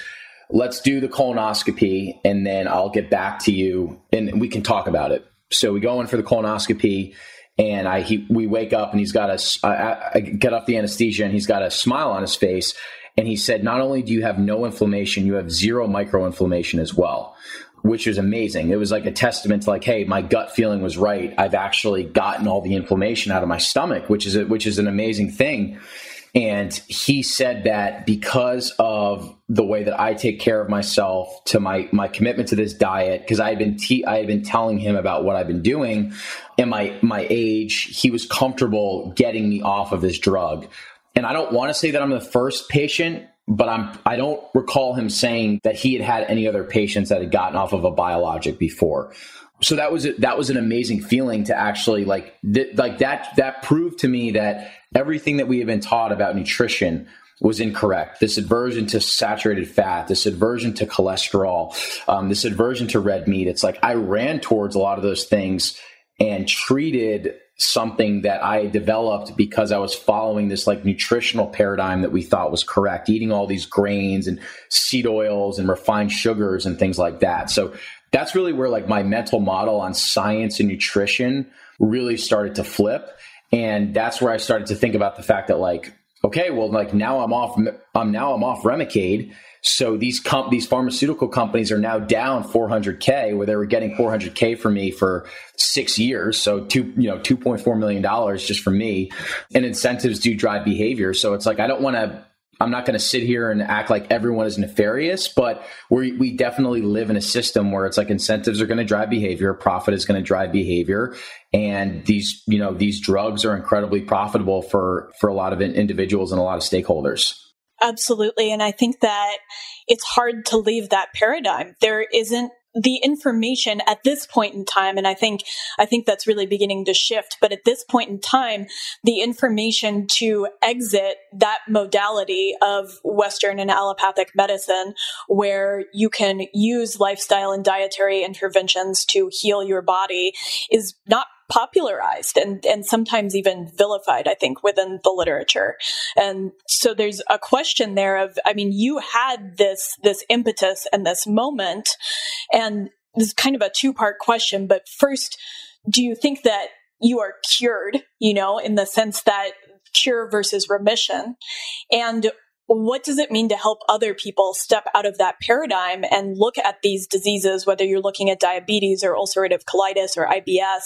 let's do the colonoscopy and then I'll get back to you and we can talk about it. So we go in for the colonoscopy and I he we wake up and he's got a I, I get off the anesthesia and he's got a smile on his face. And he said not only do you have no inflammation you have zero microinflammation as well which was amazing. It was like a testament to like hey my gut feeling was right. I've actually gotten all the inflammation out of my stomach which is a, which is an amazing thing and he said that because of the way that I take care of myself, to my my commitment to this diet, because I had been te- I had been telling him about what I've been doing, and my my age, he was comfortable getting me off of this drug. And I don't want to say that I'm the first patient, but I'm I don't recall him saying that he had had any other patients that had gotten off of a biologic before so that was that was an amazing feeling to actually like th- like that that proved to me that everything that we have been taught about nutrition was incorrect. This aversion to saturated fat, this aversion to cholesterol, um, this aversion to red meat. It's like I ran towards a lot of those things and treated something that I developed because I was following this like nutritional paradigm that we thought was correct, eating all these grains and seed oils and refined sugars and things like that. So that's really where like my mental model on science and nutrition really started to flip. And that's where I started to think about the fact that like, okay, well, like now I'm off, I'm now I'm off Remicade. So these comp- these pharmaceutical companies are now down 400k, where they were getting 400k for me for six years. So two, you know, 2.4 million dollars just for me, and incentives do drive behavior. So it's like I don't want to I'm not going to sit here and act like everyone is nefarious, but we we definitely live in a system where it's like incentives are going to drive behavior, profit is going to drive behavior, and these you know these drugs are incredibly profitable for for a lot of individuals and a lot of stakeholders. Absolutely, and I think that it's hard to leave that paradigm. There isn't the information at this point in time and i think i think that's really beginning to shift but at this point in time the information to exit that modality of western and allopathic medicine where you can use lifestyle and dietary interventions to heal your body is not popularized and, and sometimes even vilified, I think, within the literature. And so there's a question there of, I mean, you had this, this impetus and this moment, and this is kind of a two part question, but first, do you think that you are cured, you know, in the sense that cure versus remission? And what does it mean to help other people step out of that paradigm and look at these diseases, whether you're looking at diabetes or ulcerative colitis or IBS,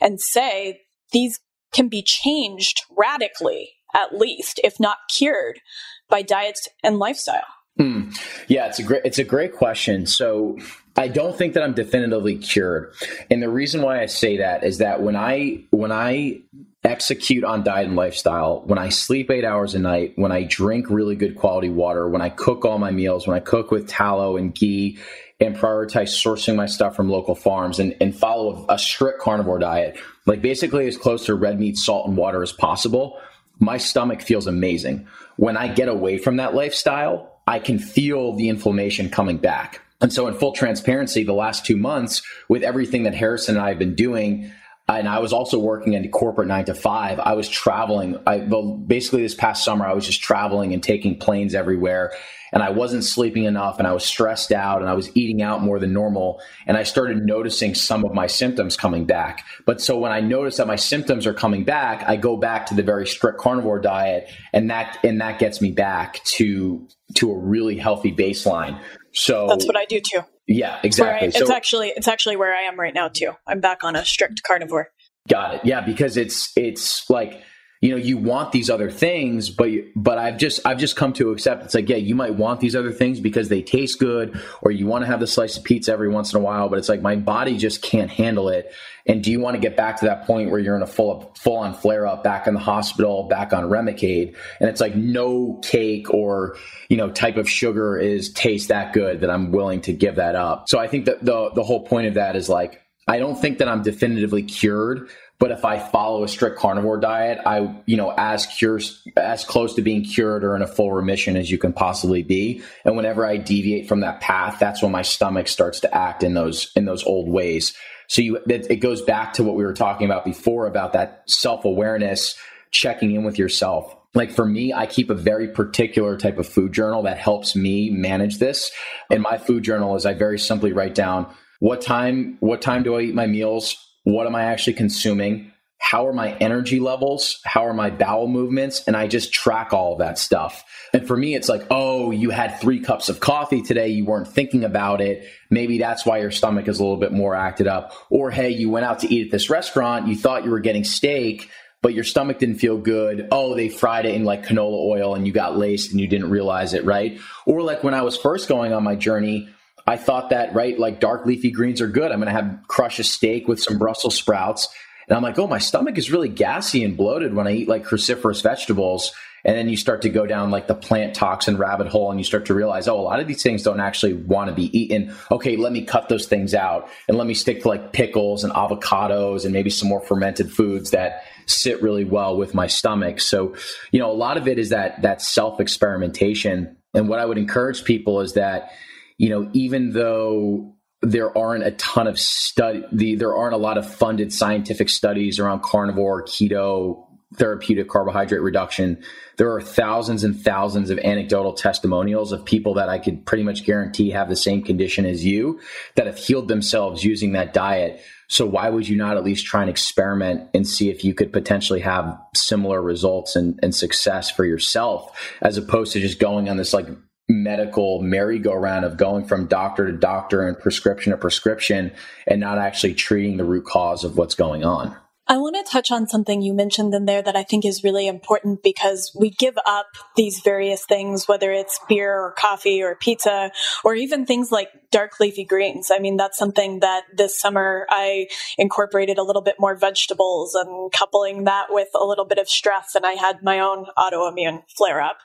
and say these can be changed radically, at least, if not cured, by diet and lifestyle? Hmm. Yeah, it's a great it's a great question. So I don't think that I'm definitively cured. And the reason why I say that is that when I when I execute on diet and lifestyle, when I sleep eight hours a night, when I drink really good quality water, when I cook all my meals, when I cook with tallow and ghee and prioritize sourcing my stuff from local farms and, and follow a strict carnivore diet, like basically as close to red meat, salt, and water as possible, my stomach feels amazing. When I get away from that lifestyle, I can feel the inflammation coming back. And so, in full transparency, the last two months, with everything that Harrison and I have been doing, and I was also working in corporate nine to five. I was traveling. I basically this past summer, I was just traveling and taking planes everywhere, and I wasn't sleeping enough, and I was stressed out, and I was eating out more than normal, and I started noticing some of my symptoms coming back. But so when I notice that my symptoms are coming back, I go back to the very strict carnivore diet, and that and that gets me back to to a really healthy baseline. So that's what I do too. Yeah, exactly. I, it's actually it's actually where I am right now too. I'm back on a strict carnivore. Got it. Yeah, because it's it's like you know you want these other things but but i've just i've just come to accept it's like yeah you might want these other things because they taste good or you want to have the slice of pizza every once in a while but it's like my body just can't handle it and do you want to get back to that point where you're in a full full on flare up back in the hospital back on remicade and it's like no cake or you know type of sugar is taste that good that i'm willing to give that up so i think that the the whole point of that is like I don't think that I'm definitively cured, But if I follow a strict carnivore diet, I, you know, as cure, as close to being cured or in a full remission as you can possibly be. And whenever I deviate from that path, that's when my stomach starts to act in those, in those old ways. So you, it, goes back to what we were talking about before about that self awareness, checking in with yourself. Like for me, I keep a very particular type of food journal that helps me manage this. And my food journal is I very simply write down what time, what time do I eat my meals? What am I actually consuming? How are my energy levels? How are my bowel movements? And I just track all that stuff. And for me, it's like, oh, you had three cups of coffee today. You weren't thinking about it. Maybe that's why your stomach is a little bit more acted up. Or, hey, you went out to eat at this restaurant. You thought you were getting steak, but your stomach didn't feel good. Oh, they fried it in like canola oil and you got laced and you didn't realize it, right? Or like when I was first going on my journey, I thought that, right, like dark leafy greens are good. I'm going to have crush a steak with some Brussels sprouts. And I'm like, oh, my stomach is really gassy and bloated when I eat like cruciferous vegetables. And then you start to go down like the plant toxin rabbit hole and you start to realize, oh, a lot of these things don't actually want to be eaten. Okay, let me cut those things out and let me stick to like pickles and avocados and maybe some more fermented foods that sit really well with my stomach. So, you know, a lot of it is that that self experimentation. And what I would encourage people is that you know, even though there aren't a ton of study, the, there aren't a lot of funded scientific studies around carnivore, keto, therapeutic carbohydrate reduction. There are thousands and thousands of anecdotal testimonials of people that I could pretty much guarantee have the same condition as you that have healed themselves using that diet. So why would you not at least try and experiment and see if you could potentially have similar results and, and success for yourself as opposed to just going on this like medical merry-go-round of going from doctor to doctor and prescription to prescription and not actually treating the root cause of what's going on. I want to touch on something you mentioned in there that I think is really important because we give up these various things, whether it's beer or coffee or pizza or even things like dark leafy greens. I mean, that's something that this summer I incorporated a little bit more vegetables and coupling that with a little bit of stress. And I had my own autoimmune flare up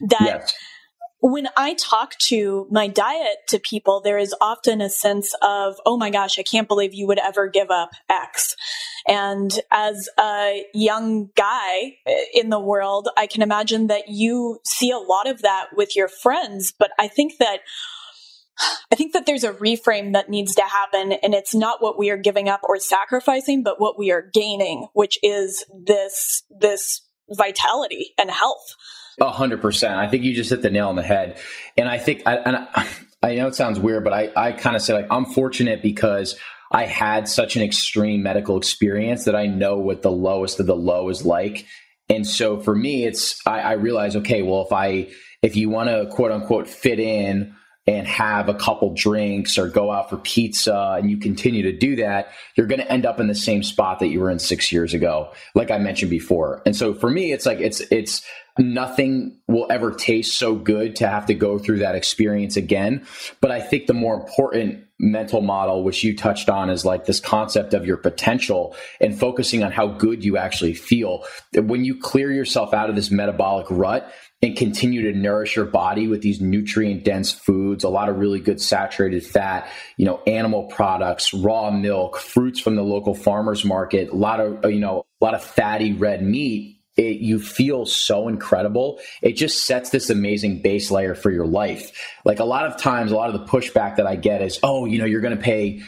that. Yes when I talk to my diet to people, there is often a sense of, oh my gosh, I can't believe you would ever give up X. And as a young guy eh, in the world, I can imagine that you see a lot of that with your friends. But I think that I think that there's a reframe that needs to happen, and it's not what we are giving up or sacrificing, but what we are gaining, which is this this vitality and health. A hundred percent. I think you just hit the nail on the head. And I think, I, and I, I know it sounds weird, but I, I kind of say like, I'm fortunate because I had such an extreme medical experience that I know what the lowest of the low is like. And so for me, it's, I, I realize, okay, well, if I, if you want to quote unquote fit in, and have a couple drinks or go out for pizza and you continue to do that, you're going to end up in the same spot that you were in six years ago, like I mentioned before. And so for me, it's like, it's, it's, nothing will ever taste so good to have to go through that experience again. But I think the more important mental model, which you touched on, is like this concept of your potential and focusing on how good you actually feel. When you clear yourself out of this metabolic rut, and continue to nourish your body with these nutrient dense foods, a lot of really good saturated fat, you know, animal products, raw milk, fruits from the local farmers market, a lot of, you know, a lot of fatty red meat it, you feel so incredible. It just sets this amazing base layer for your life. Like a lot of times, a lot of the pushback that I get is, oh, you know, you're going to pay,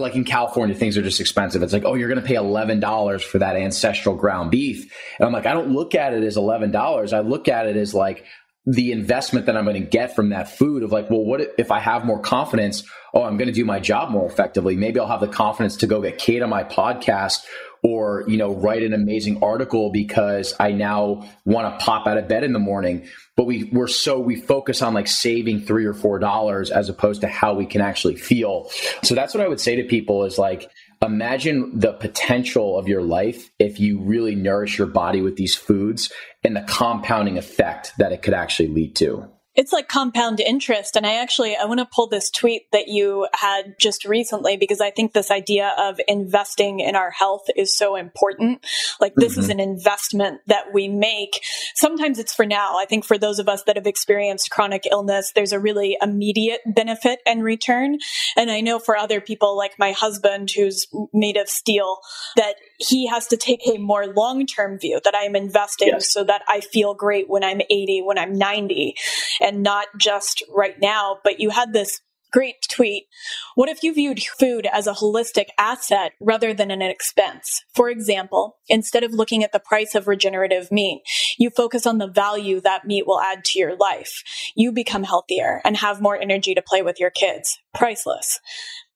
like in California, things are just expensive. It's like, oh, you're going to pay $11 for that ancestral ground beef. And I'm like, I don't look at it as $11. I look at it as like, the investment that I'm going to get from that food of like, well, what if I have more confidence? Oh, I'm going to do my job more effectively. Maybe I'll have the confidence to go get Kate on my podcast or you know write an amazing article because i now want to pop out of bed in the morning. But we we're so we focus on like saving three or four dollars as opposed to how we can actually feel. So that's what i would say to people is like imagine the potential of your life if you really nourish your body with these foods and the compounding effect that it could actually lead to it's like compound interest. And I actually, I want to pull this tweet that you had just recently because I think this idea of investing in our health is so important. Like this mm-hmm. is an investment that we make sometimes it's for now. I think for those of us that have experienced chronic illness, there's a really immediate benefit and return. And I know for other people like my husband, who's made of steel, that he has to take a more long term view that I'm investing yes. so that I feel great when I'm 80, when I'm 90, and not just right now. But you had this Great tweet. What if you viewed food as a holistic asset rather than an expense? For example, instead of looking at the price of regenerative meat, you focus on the value that meat will add to your life. You become healthier and have more energy to play with your kids. Priceless.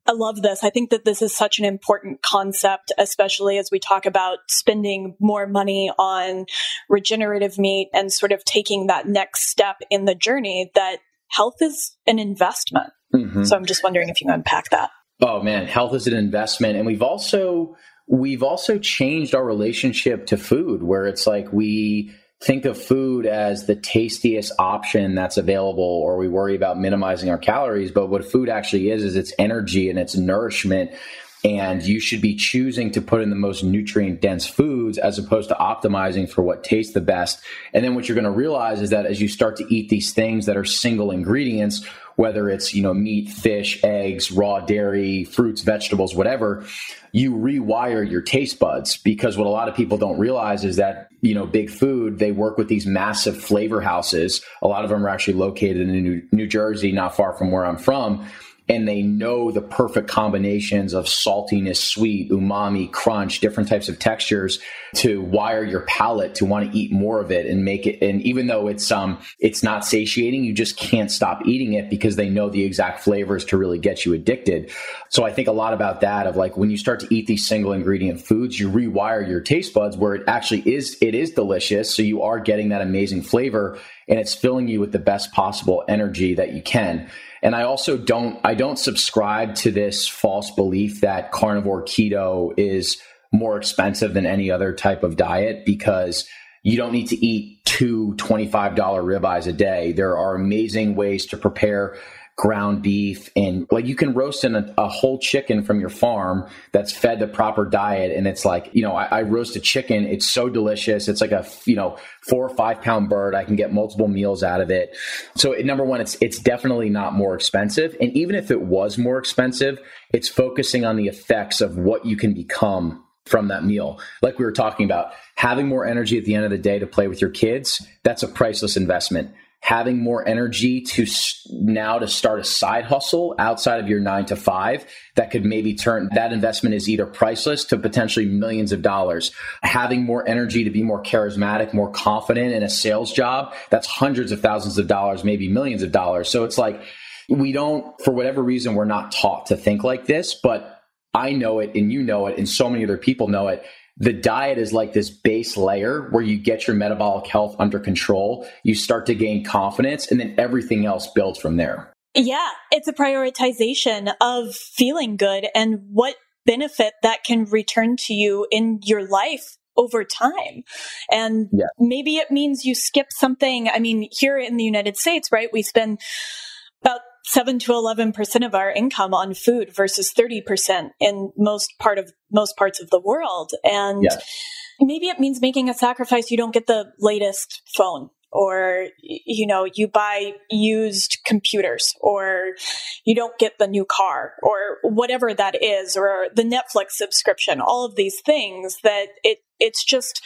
I love this. I think that this is such an important concept, especially as we talk about spending more money on regenerative meat and sort of taking that next step in the journey that health is an investment. Mm-hmm. So I'm just wondering if you unpack that. Oh man, health is an investment, and we've also we've also changed our relationship to food, where it's like we think of food as the tastiest option that's available, or we worry about minimizing our calories. But what food actually is is its energy and its nourishment and you should be choosing to put in the most nutrient dense foods as opposed to optimizing for what tastes the best. And then what you're going to realize is that as you start to eat these things that are single ingredients, whether it's, you know, meat, fish, eggs, raw dairy, fruits, vegetables, whatever, you rewire your taste buds because what a lot of people don't realize is that, you know, big food, they work with these massive flavor houses. A lot of them are actually located in New, New Jersey, not far from where I'm from and they know the perfect combinations of saltiness, sweet, umami, crunch, different types of textures to wire your palate to want to eat more of it and make it. And even though it's um it's not satiating, you just can't stop eating it because they know the exact flavors to really get you addicted. So I think a lot about that of like when you start to eat these single ingredient foods, you rewire your taste buds where it actually is it is delicious. So you are getting that amazing flavor and it's filling you with the best possible energy that you can. And I also don't I don't subscribe to this false belief that carnivore keto is more expensive than any other type of diet because you don't need to eat two $25 ribeyes a day. There are amazing ways to prepare ground beef and like you can roast in a, a, whole chicken from your farm that's fed the proper diet. And it's like you know I, I, roast a chicken. It's so delicious. It's like a you know four or five pound bird. I can get multiple meals out of it. So number one it's it's definitely not more expensive. And even if it was more expensive it's focusing on the effects of what you can become from that meal. Like we were talking about, having more energy at the end of the day to play with your kids, that's a priceless investment having more energy to now to start a side hustle outside of your nine to five that could maybe turn that investment is either priceless to potentially millions of dollars. Having more energy to be more charismatic, more confident in a sales job, that's hundreds of thousands of dollars, maybe millions of dollars. So it's like, we don't, for whatever reason, we're not taught to think like this, but I know it and you know it and so many other people know it the diet is like this base layer where you get your metabolic health under control, you start to gain confidence, and then everything else builds from there. Yeah, it's a prioritization of feeling good and what benefit that can return to you in your life over time. And yeah. maybe it means you skip something. I mean, here in the United States, right, we spend about 7 to 11% of our income on food versus 30% in most part of most parts of the world. And yes. maybe it means making a sacrifice. You don't get the latest phone or you know you buy used computers or you don't get the new car or whatever that is or the Netflix subscription all of these things that it it's just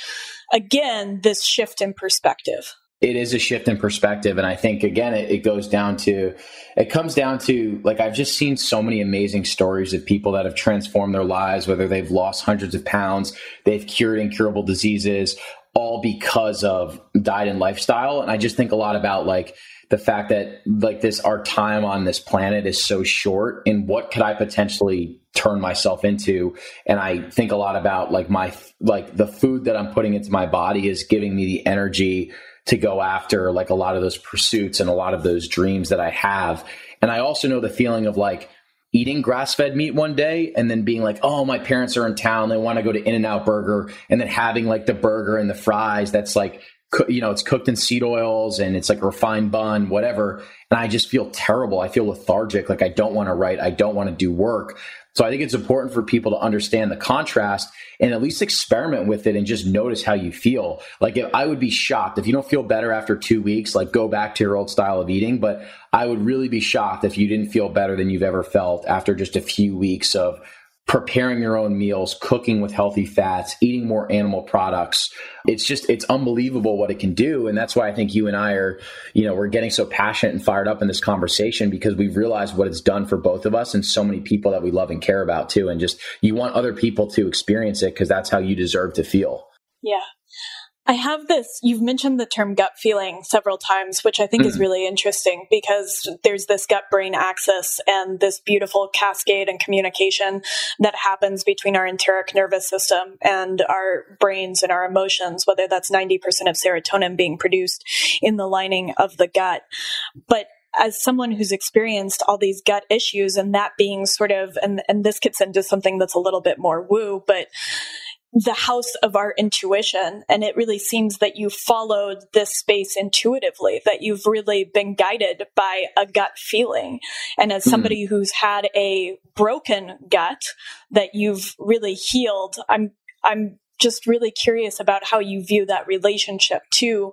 again this shift in perspective it is a shift in perspective. And i think again it, it, goes down to it comes down to like i've just seen so many amazing stories of people that have transformed their lives whether they've lost hundreds of pounds they've cured incurable diseases all because of diet and lifestyle. And i just think a lot about like the fact that like this our time on this planet is so short and what could i potentially turn myself into? And i think a lot about like my like the food that i'm putting into my body is giving me the energy to go after like a lot of those pursuits and a lot of those dreams that I have. And I also know the feeling of like eating grass fed meat one day and then being like, oh, my parents are in town. They want to go to In N Out Burger and then having like the burger and the fries that's like, you know, it's cooked in seed oils and it's like a refined bun, whatever. And I just feel terrible. I feel lethargic. Like I don't want to write. I don't want to do work. So I think it's important for people to understand the contrast and at least experiment with it and just notice how you feel. Like if, I would be shocked if you don't feel better after two weeks, like go back to your old style of eating. But I would really be shocked if you didn't feel better than you've ever felt after just a few weeks of preparing your own meals, cooking with healthy fats, eating more animal products. It's just, it's unbelievable what it can do. And that's why I think you and I are, you know, we're getting so passionate and fired up in this conversation because we've realized what it's done for both of us and so many people that we love and care about too. And just, you want other people to experience it because that's how you deserve to feel. Yeah. I have this, you've mentioned the term gut feeling several times, which I think mm. is really interesting because there's this gut brain axis and this beautiful cascade and communication that happens between our enteric nervous system and our brains and our emotions, whether that's 90% of serotonin being produced in the lining of the gut. But as someone who's experienced all these gut issues and that being sort of and and this gets into something that's a little bit more woo but the house of our intuition. And it really seems that you followed this space intuitively, that you've really been guided by a gut feeling. And as hmm. somebody mm-hmm. who's had a broken gut that you've really healed, I'm, I'm just really curious about how you view that relationship to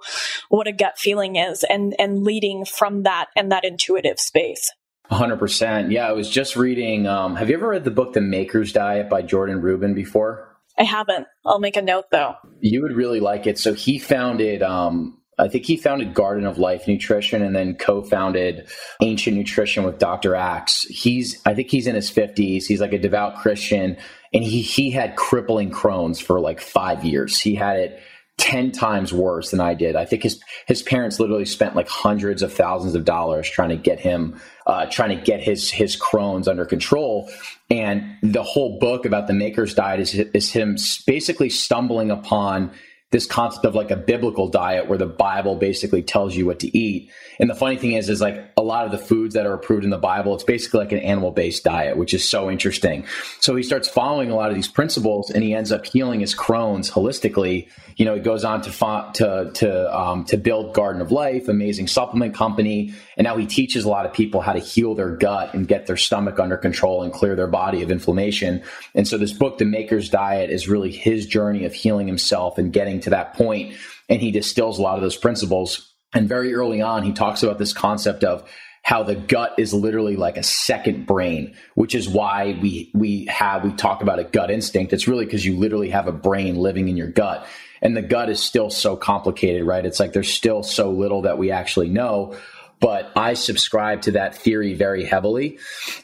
what a gut feeling is and, and leading from that and that intuitive space. 100%. Yeah, I was just reading. Um, have you ever read the book The Maker's Diet by Jordan Rubin before? I haven't. I'll make a note though. You would really like it. So he founded um, I think he founded Garden of Life Nutrition and then co-founded Ancient Nutrition with Dr. Axe. He's I think he's in his 50s. He's like a devout Christian and he he had crippling Crohn's for like 5 years. He had it 10 times worse than I did. I think his his parents literally spent like hundreds of thousands of dollars trying to get him uh, trying to get his his Crohn's under control. And the whole book about the maker's diet is is him basically stumbling upon this concept of like a biblical diet where the Bible basically tells you what to eat. And the funny thing is, is like a lot of the foods that are approved in the Bible, it's basically like an animal based diet, which is so interesting. So he starts following a lot of these principles and he ends up healing his Crohn's holistically. You know, he goes on to, to, to, um, to build Garden of Life, amazing supplement company. And now he teaches a lot of people how to heal their gut and get their stomach under control and clear their body of inflammation. And so this book, The Maker's Diet, is really his journey of healing himself and getting to that point. And he distills a lot of those principles. And very early on, he talks about this concept of how the gut is literally like a second brain, which is why we we have we talk about a gut instinct. It's really because you literally have a brain living in your gut. And the gut is still so complicated, right? It's like there's still so little that we actually know. But I subscribe to that theory very heavily.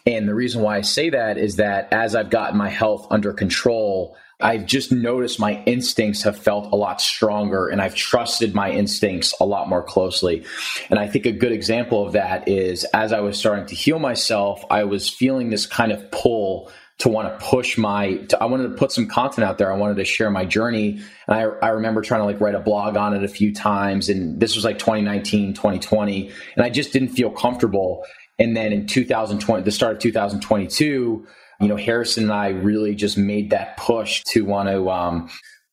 And the reason why I say that is that as I've gotten my health under control, I've just noticed my instincts have felt a lot stronger and I've trusted my instincts a lot more closely. And I think a good example of that is as I was starting to heal myself, I was feeling this kind of pull to want to push my to, i wanted to put some content out there. I wanted to share my journey. And I, I remember trying to like write a blog on it a few times and this was like 2019 2020 and i just didn't feel comfortable. And then in 2020 the start of 2022 you know, Harrison and I really just made that push to want to um,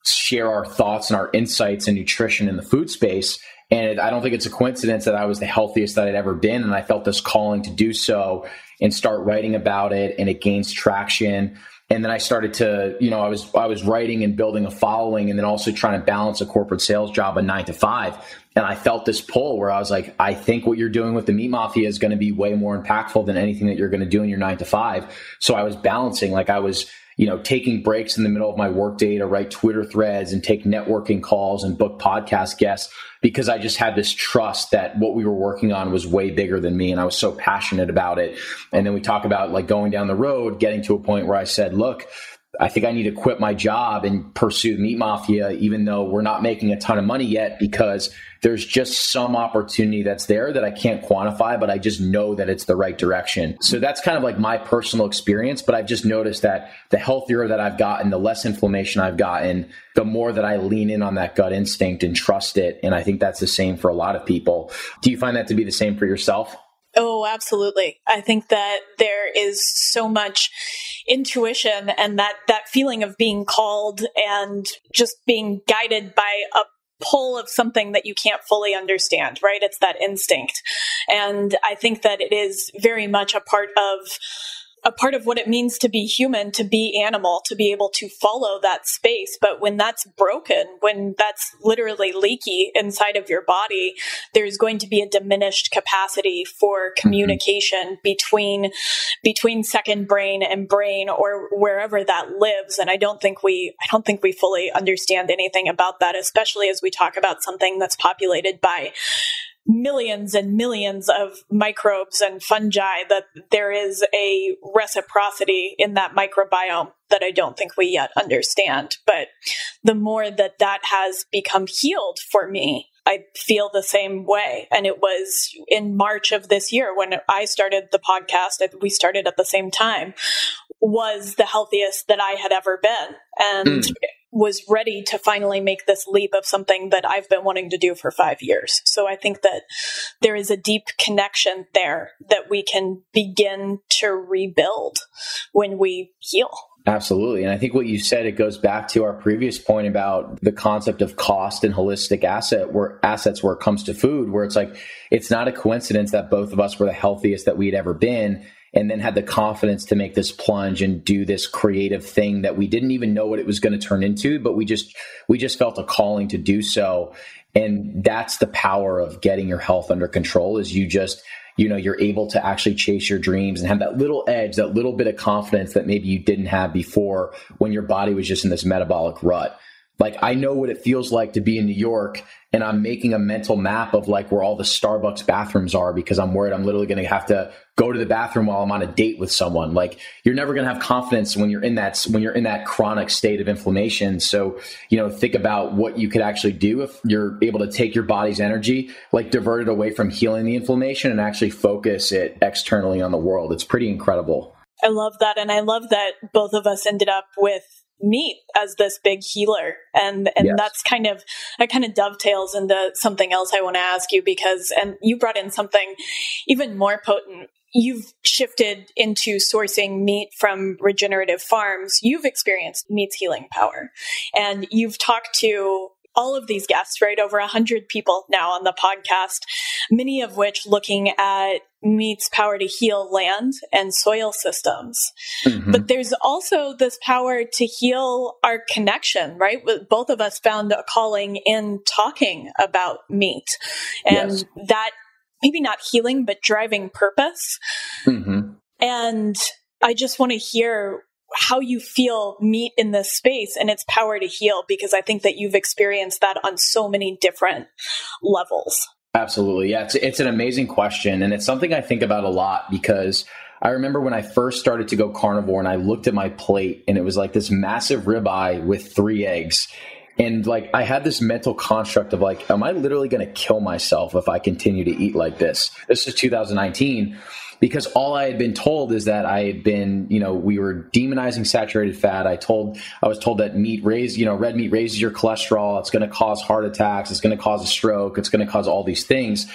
share our thoughts and our insights and nutrition in the food space. And I don't think it's a coincidence that I was the healthiest that I'd ever been. And I felt this calling to do so and start writing about it. And it gains traction and then I started to, you know, I was I was writing and building a following, and then also trying to balance a corporate sales job, a nine to five. And I felt this pull where I was like, I think what you're doing with the meat mafia is going to be way more impactful than anything that you're going to do in your nine to five. So I was balancing, like I was you know, taking breaks in the middle of my workday to write Twitter threads and take networking calls and book podcast guests because I just had this trust that what we were working on was way bigger than me and I was so passionate about it. And then we talk about like going down the road, getting to a point where I said, look, I think I need to quit my job and pursue Meat Mafia, even though we're not making a ton of money yet, because there's just some opportunity that's there that I can't quantify, but I just know that it's the right direction. So that's kind of like my personal experience. But I've just noticed that the healthier that I've gotten, the less inflammation I've gotten, the more that I lean in on that gut instinct and trust it. And I think that's the same for a lot of people. Do you find that to be the same for yourself? Oh, absolutely. I think that there is so much intuition and that, that feeling of being called and just being guided by a pull of something that you can't fully understand, right? It's that instinct. And I think that it is very much a part of a part of what it means to be human, to be animal, to be able to follow that space. But when that's broken, when that's literally leaky inside of your body, there's going to be a diminished capacity for mm-hmm. communication mm-hmm. between between second brain and brain or wherever that lives. And I don't think we I don't think we fully understand anything about that, especially as we talk about something that's populated by millions and millions of microbes and fungi that there is a reciprocity in that microbiome that I don't think we yet understand. But the more that that has become healed for me, I feel the same way. And it was in March of this year when I started the podcast, we started at the same time, was the healthiest that I had ever been. And mm was ready to finally make this leap of something that I've been wanting to do for five years. So I think that there is a deep connection there that we can begin to rebuild when we heal. Absolutely. And I think what you said, it goes back to our previous point about the concept of cost and holistic asset where assets where it comes to food, where it's like, it's not a coincidence that both of us were the healthiest that we'd ever been and then had the confidence to make this plunge and do this creative thing that we didn't even know what it was going to turn into but we just we just felt a calling to do so. And that's the power of getting your health under control is you just you know you're able to actually chase your dreams and have that little edge that little bit of confidence that maybe you didn't have before when your body was just in this metabolic rut. Like I know what it feels like to be in New York and I'm making a mental map of like where all the Starbucks bathrooms are because I'm worried I'm literally going to have to go to the bathroom while I'm on a date with someone. Like you're never going to have confidence when you're in that when you're in that chronic state of inflammation. So, you know, think about what you could actually do if you're able to take your body's energy, like divert it away from healing the inflammation and actually focus it externally on the world. It's pretty incredible. I love that and I love that both of us ended up with meat as this big healer. And and yes. that's kind of that kind of dovetails into something else i want to ask you because and you brought in something even more potent. You've shifted into sourcing meat from regenerative farms. You've experienced meat's healing power. And you've talked to all of these guests, right? Over 100 people now on the podcast, many of which looking at meat's power to heal land and soil systems. Mm-hmm. But there's also this power to heal our connection, right? Both of us found a calling in talking about meat. And yes. that maybe not healing, but driving purpose. Mm-hmm. And I just want to hear how you feel meat in this space and its power to heal because I think that you've experienced that on so many different levels. Absolutely. Yeah, it's, it's an amazing question. And it's something I think about a lot because I remember when I first started to go carnivore and I looked at my plate and it was like this massive ribeye with three eggs. And like I had this mental construct of like, am I literally going to kill myself if I continue to eat like this? This is 2019 because all I had been told is that I had been, you know, we were demonizing saturated fat. I told, I was told that meat raise, you know, red meat raises your cholesterol. It's going to cause heart attacks. It's going to cause a stroke. It's going to cause all these things.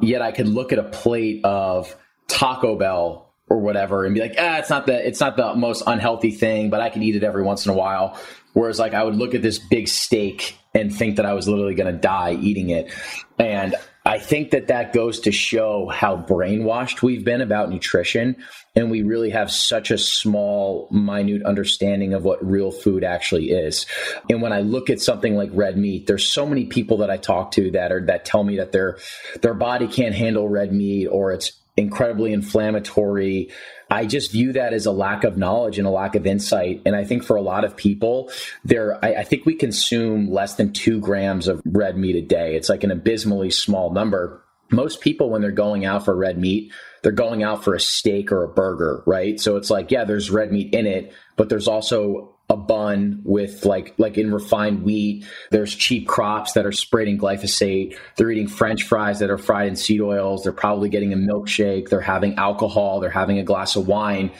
Yet I could look at a plate of Taco Bell or whatever and be like, ah, it's not the, it's not the most unhealthy thing, but I can eat it every once in a while. Whereas like I would look at this big steak and think that I was literally going to die eating it. And I think that that goes to show how brainwashed we've been about nutrition. And we really have such a small, minute understanding of what real food actually is. And when I look at something like red meat, there's so many people that I talk to that are, that tell me that their, their body can't handle red meat or it's incredibly inflammatory I just view that as a lack of knowledge and a lack of insight. And I think for a lot of people, there, I, I, think we consume less than two grams of red meat a day. It's like an abysmally small number. Most people, when they're going out for red meat, they're going out for a steak or a burger, right? So it's like, yeah, there's red meat in it, but there's also a bun with like like in refined wheat. There's cheap crops that are sprayed in glyphosate. They're eating French fries that are fried in seed oils. They're probably getting a milkshake. They're having alcohol. They're having a glass of wine.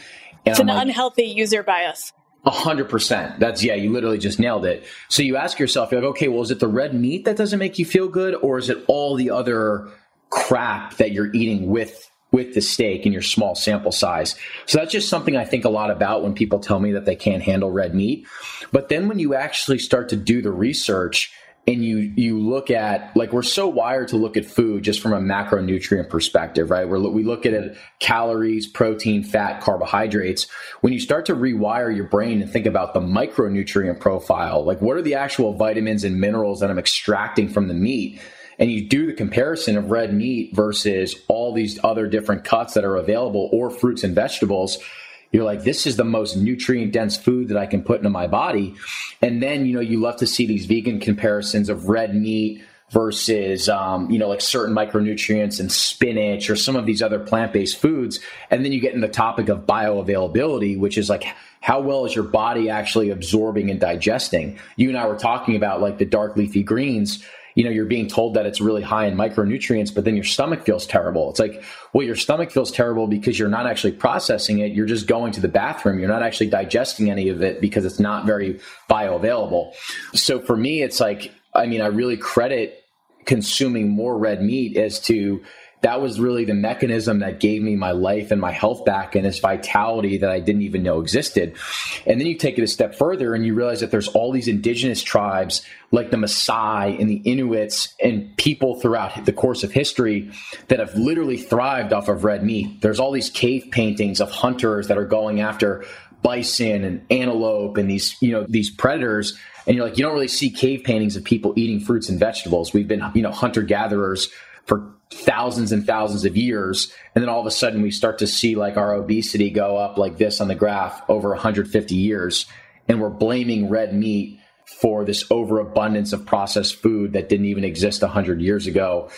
And it's I'm an like, unhealthy user bias. A hundred percent. That's yeah, you literally just nailed it. So you ask yourself, you're like, okay, well, is it the red meat that doesn't make you feel good, or is it all the other crap that you're eating with with the steak in your small sample size. So that's just something I think a lot about when people tell me that they can't handle red meat. But then when you actually start to do the research and you you look at like we're so wired to look at food just from a macronutrient perspective right where we look at it calories protein fat carbohydrates when you start to rewire your brain and think about the micronutrient profile like what are the actual vitamins and minerals that i'm extracting from the meat and you do the comparison of red meat versus all these other different cuts that are available or fruits and vegetables you're like, this is the most nutrient dense food that I can put into my body. And then, you know, you love to see these vegan comparisons of red meat versus, um, you know, like certain micronutrients and spinach or some of these other plant based foods. And then you get in the topic of bioavailability, which is like, how well is your body actually absorbing and digesting? You and I were talking about like the dark leafy greens you know, you're being told that it's really high in micronutrients, but then your stomach feels terrible. It's like, well, your stomach feels terrible because you're not actually processing it. You're just going to the bathroom. You're not actually digesting any of it because it's not very bioavailable. So for me, it's like, I mean, I really credit consuming more red meat as to that was really the mechanism that gave me my life and my health back and this vitality that I didn't even know existed. And then you take it a step further and you realize that there's all these indigenous tribes like the Maasai and the Inuits and people throughout the course of history that have literally thrived off of red meat. There's all these cave paintings of hunters that are going after bison and antelope and these, you know, these predators and you're like you don't really see cave paintings of people eating fruits and vegetables. We've been, you know, hunter gatherers for thousands and thousands of years and then all of a sudden we start to see like our obesity go up like this on the graph over 150 years and we're blaming red meat for this overabundance of processed food that didn't even exist 100 years ago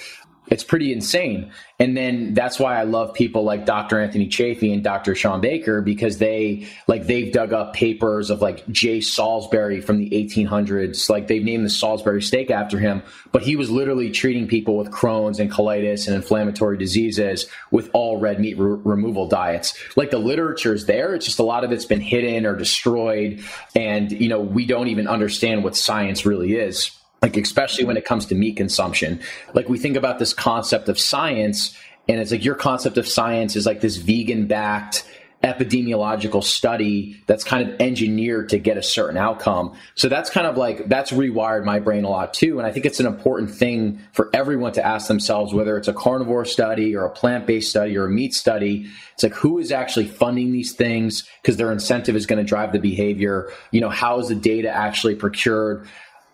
it's pretty insane. And then that's why I love people like Dr. Anthony Chaffee and Dr. Shawn Baker because they like they've dug up papers of like J. Salisbury from the 1800s. Like they've named the Salisbury steak after him, but he was literally treating people with Crohn's and colitis and inflammatory diseases with all red meat re- removal diets. Like the literature is there, it's just a lot of it's been hidden or destroyed, and you know we don't even understand what science really is like especially when it comes to meat consumption like we think about this concept of science and it's like your concept of science is like this vegan backed epidemiological study that's kind of engineered to get a certain outcome. So that's kind of like that's rewired my brain a lot too. And I think it's an important thing for everyone to ask themselves whether it's a carnivore study or a plant based study or a meat study. It's like who is actually funding these things because their incentive is going to drive the behavior. You know, how is the data actually procured?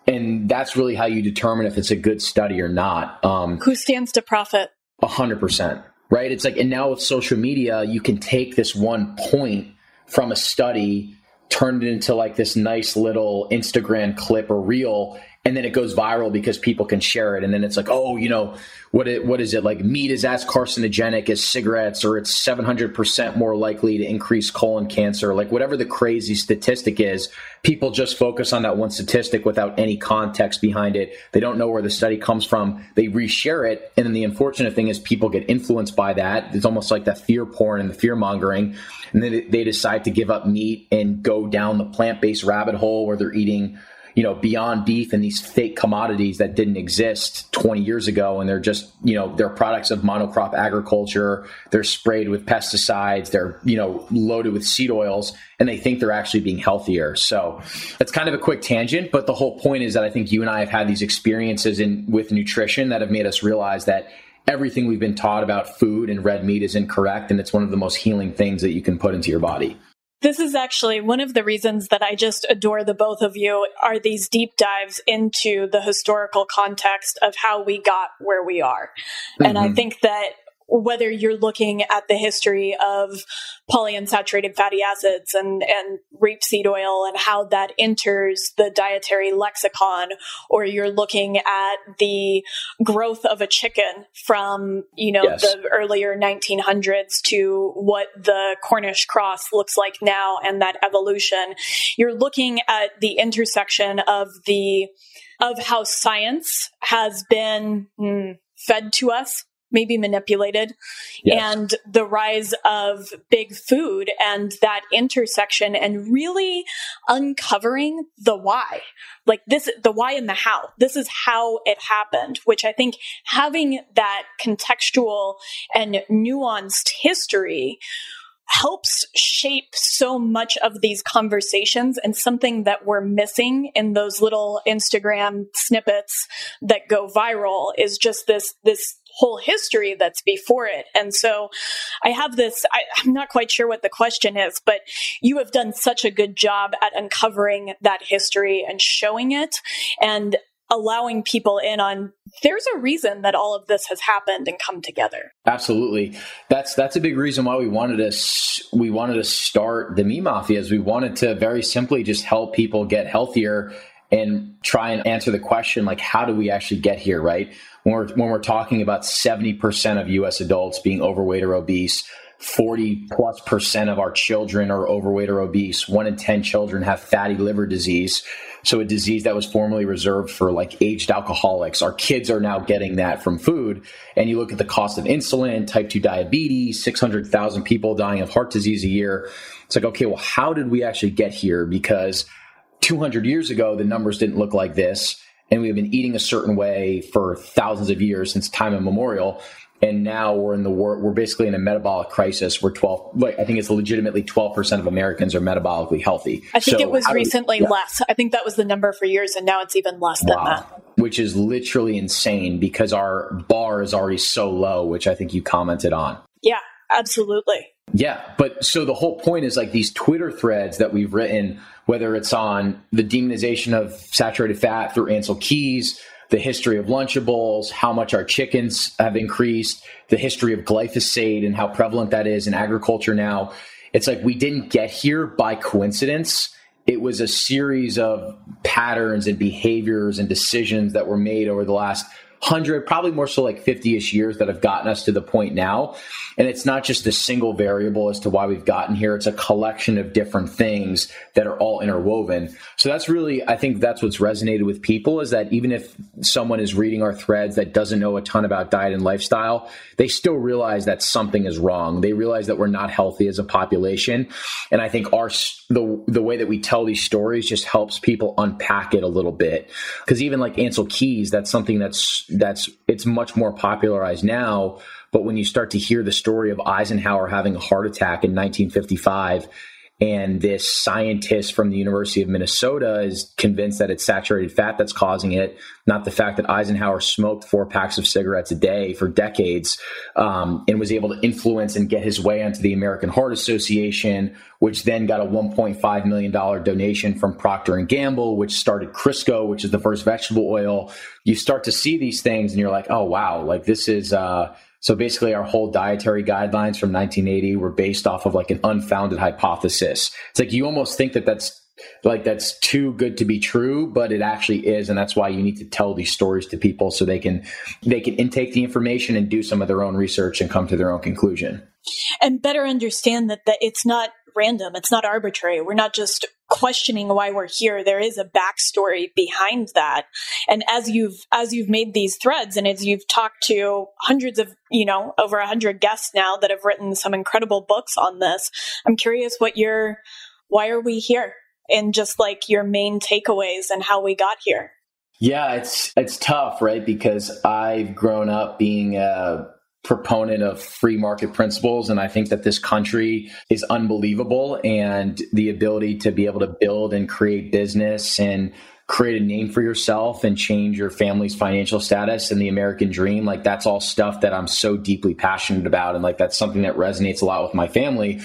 And that's really how you determine if it's a good study or not. Um, Who stands to profit? A hundred percent, right? It's like, and now with social media, you can take this one point from a study, turn it into like this nice little Instagram clip or reel, and then it goes viral because people can share it. And then it's like oh you know what it, what is it? Like meat is as carcinogenic as cigarettes or it's 700% more likely to increase colon cancer. Like whatever the crazy statistic is people just focus on that one statistic without any context behind it. They don't know where the study comes from. They reshare it. And then the unfortunate thing is people get influenced by that. It's almost like the fear porn and the fear mongering. And then they decide to give up meat and go down the plant-based rabbit hole where they're eating you know, beyond beef and these fake commodities that didn't exist 20 years ago. And they're just, you know, they're products of monocrop agriculture. They're sprayed with pesticides. They're, you know, loaded with seed oils and they think they're actually being healthier. So it's kind of a quick tangent, but the whole point is that I think you and I have had these experiences in with nutrition that have made us realize that everything we've been taught about food and red meat is incorrect. And it's one of the most healing things that you can put into your body. This is actually one of the reasons that I just adore the both of you are these deep dives into the historical context of how we got where we are. Mm-hmm. And I mm-hmm. think that whether you're looking at the history of polyunsaturated fatty acids and, and rapeseed oil and how that enters the dietary lexicon, or you're looking at the growth of a chicken from, you know, yes. the earlier 1900s to what the Cornish cross looks like now and that evolution, you're looking at the intersection of the, of how science has been mm, fed to us maybe manipulated yes. and the rise of big food and that intersection and really uncovering the why like this the why and the how this is how it happened which i think having that contextual and nuanced history helps shape so much of these conversations and something that we're missing in those little Instagram snippets that go viral is just this this whole history that's before it. And so I have this, I, am not quite sure what the question is, but you have done such a good job at uncovering that history and showing it. And allowing people in on there's a reason that all of this has happened and come together. Absolutely. That's that's a big reason why we wanted to we wanted to start the Meat Mafia is we wanted to very simply just help people get healthier and try and answer the question like how do we actually get here, right? When we're when we're talking about 70% of US adults being overweight or obese, 40 plus percent of our children are overweight or obese. One in 10 children have fatty liver disease. So a disease that was formerly reserved for like aged alcoholics. Our kids are now getting that from food. And you look at the cost of insulin, type 2 diabetes, 600,000 people dying of heart disease a year. It's like, okay, well, how did we actually get here? Because 200 years ago, the numbers didn't look like this. And we've been eating a certain way for thousands of years since time immemorial. And now we're in the war we're basically in a metabolic crisis. We're 12 like i think it's legitimately 12% of americans are metabolically healthy. I think so it was recently yeah. less. I think that was the number for years and now it's even less wow. than that. Which is literally insane because our bar is already so low which i think you commented on. Yeah absolutely. Yeah but so the whole point is like these twitter threads that we've written whether it's on the demonization of saturated fat through Ancel Keys the history of Lunchables, how much our chickens have increased, the history of glyphosate and how prevalent that is in agriculture now. It's like we didn't get here by coincidence. It was a series of patterns and behaviors and decisions that were made over the last 100, probably more so like 50 ish years that have gotten us to the point now. And it's not just a single variable as to why we've gotten here. It's a collection of different things that are all interwoven. So that's really, I think that's what's resonated with people is that even if someone is reading our threads that doesn't know a ton about diet and lifestyle, they still realize that something is wrong. They realize that we're not healthy as a population. And I think our, the, the way that we tell these stories just helps people unpack it a little bit. Cause even like Ancel Keys, that's something that's, that's, it's much more popularized now but when you start to hear the story of Eisenhower having a heart attack in 1955, and this scientist from the University of Minnesota is convinced that it's saturated fat that's causing it, not the fact that Eisenhower smoked four packs of cigarettes a day for decades um, and was able to influence and get his way onto the American Heart Association, which then got a 1.5 million dollar donation from Procter and Gamble, which started Crisco, which is the first vegetable oil. You start to see these things, and you're like, oh wow, like this is. Uh, so basically, our whole dietary guidelines from 1980 were based off of like an unfounded hypothesis. It's like you almost think that that's like that's too good to be true, but it actually is, and that's why you need to tell these stories to people so they can they can intake the information and do some of their own research and come to their own conclusion and better understand that, that it's not random. It's not arbitrary. We're not just questioning why we're here. There is a backstory behind that. And as you've as you've made these threads and as you've talked to hundreds of you know over a hundred guests now that have written some incredible books on this i'm curious what your why are we here? And just like your main takeaways and how we got here. Yeah it's it's tough right? Because i've grown up being a proponent of free market principles and i think that this country is unbelievable and the ability to be able to build and create business and create a name for yourself and change your family's financial status and the american dream like that's all stuff that i'm so deeply passionate about and like that's something that resonates a lot with my family.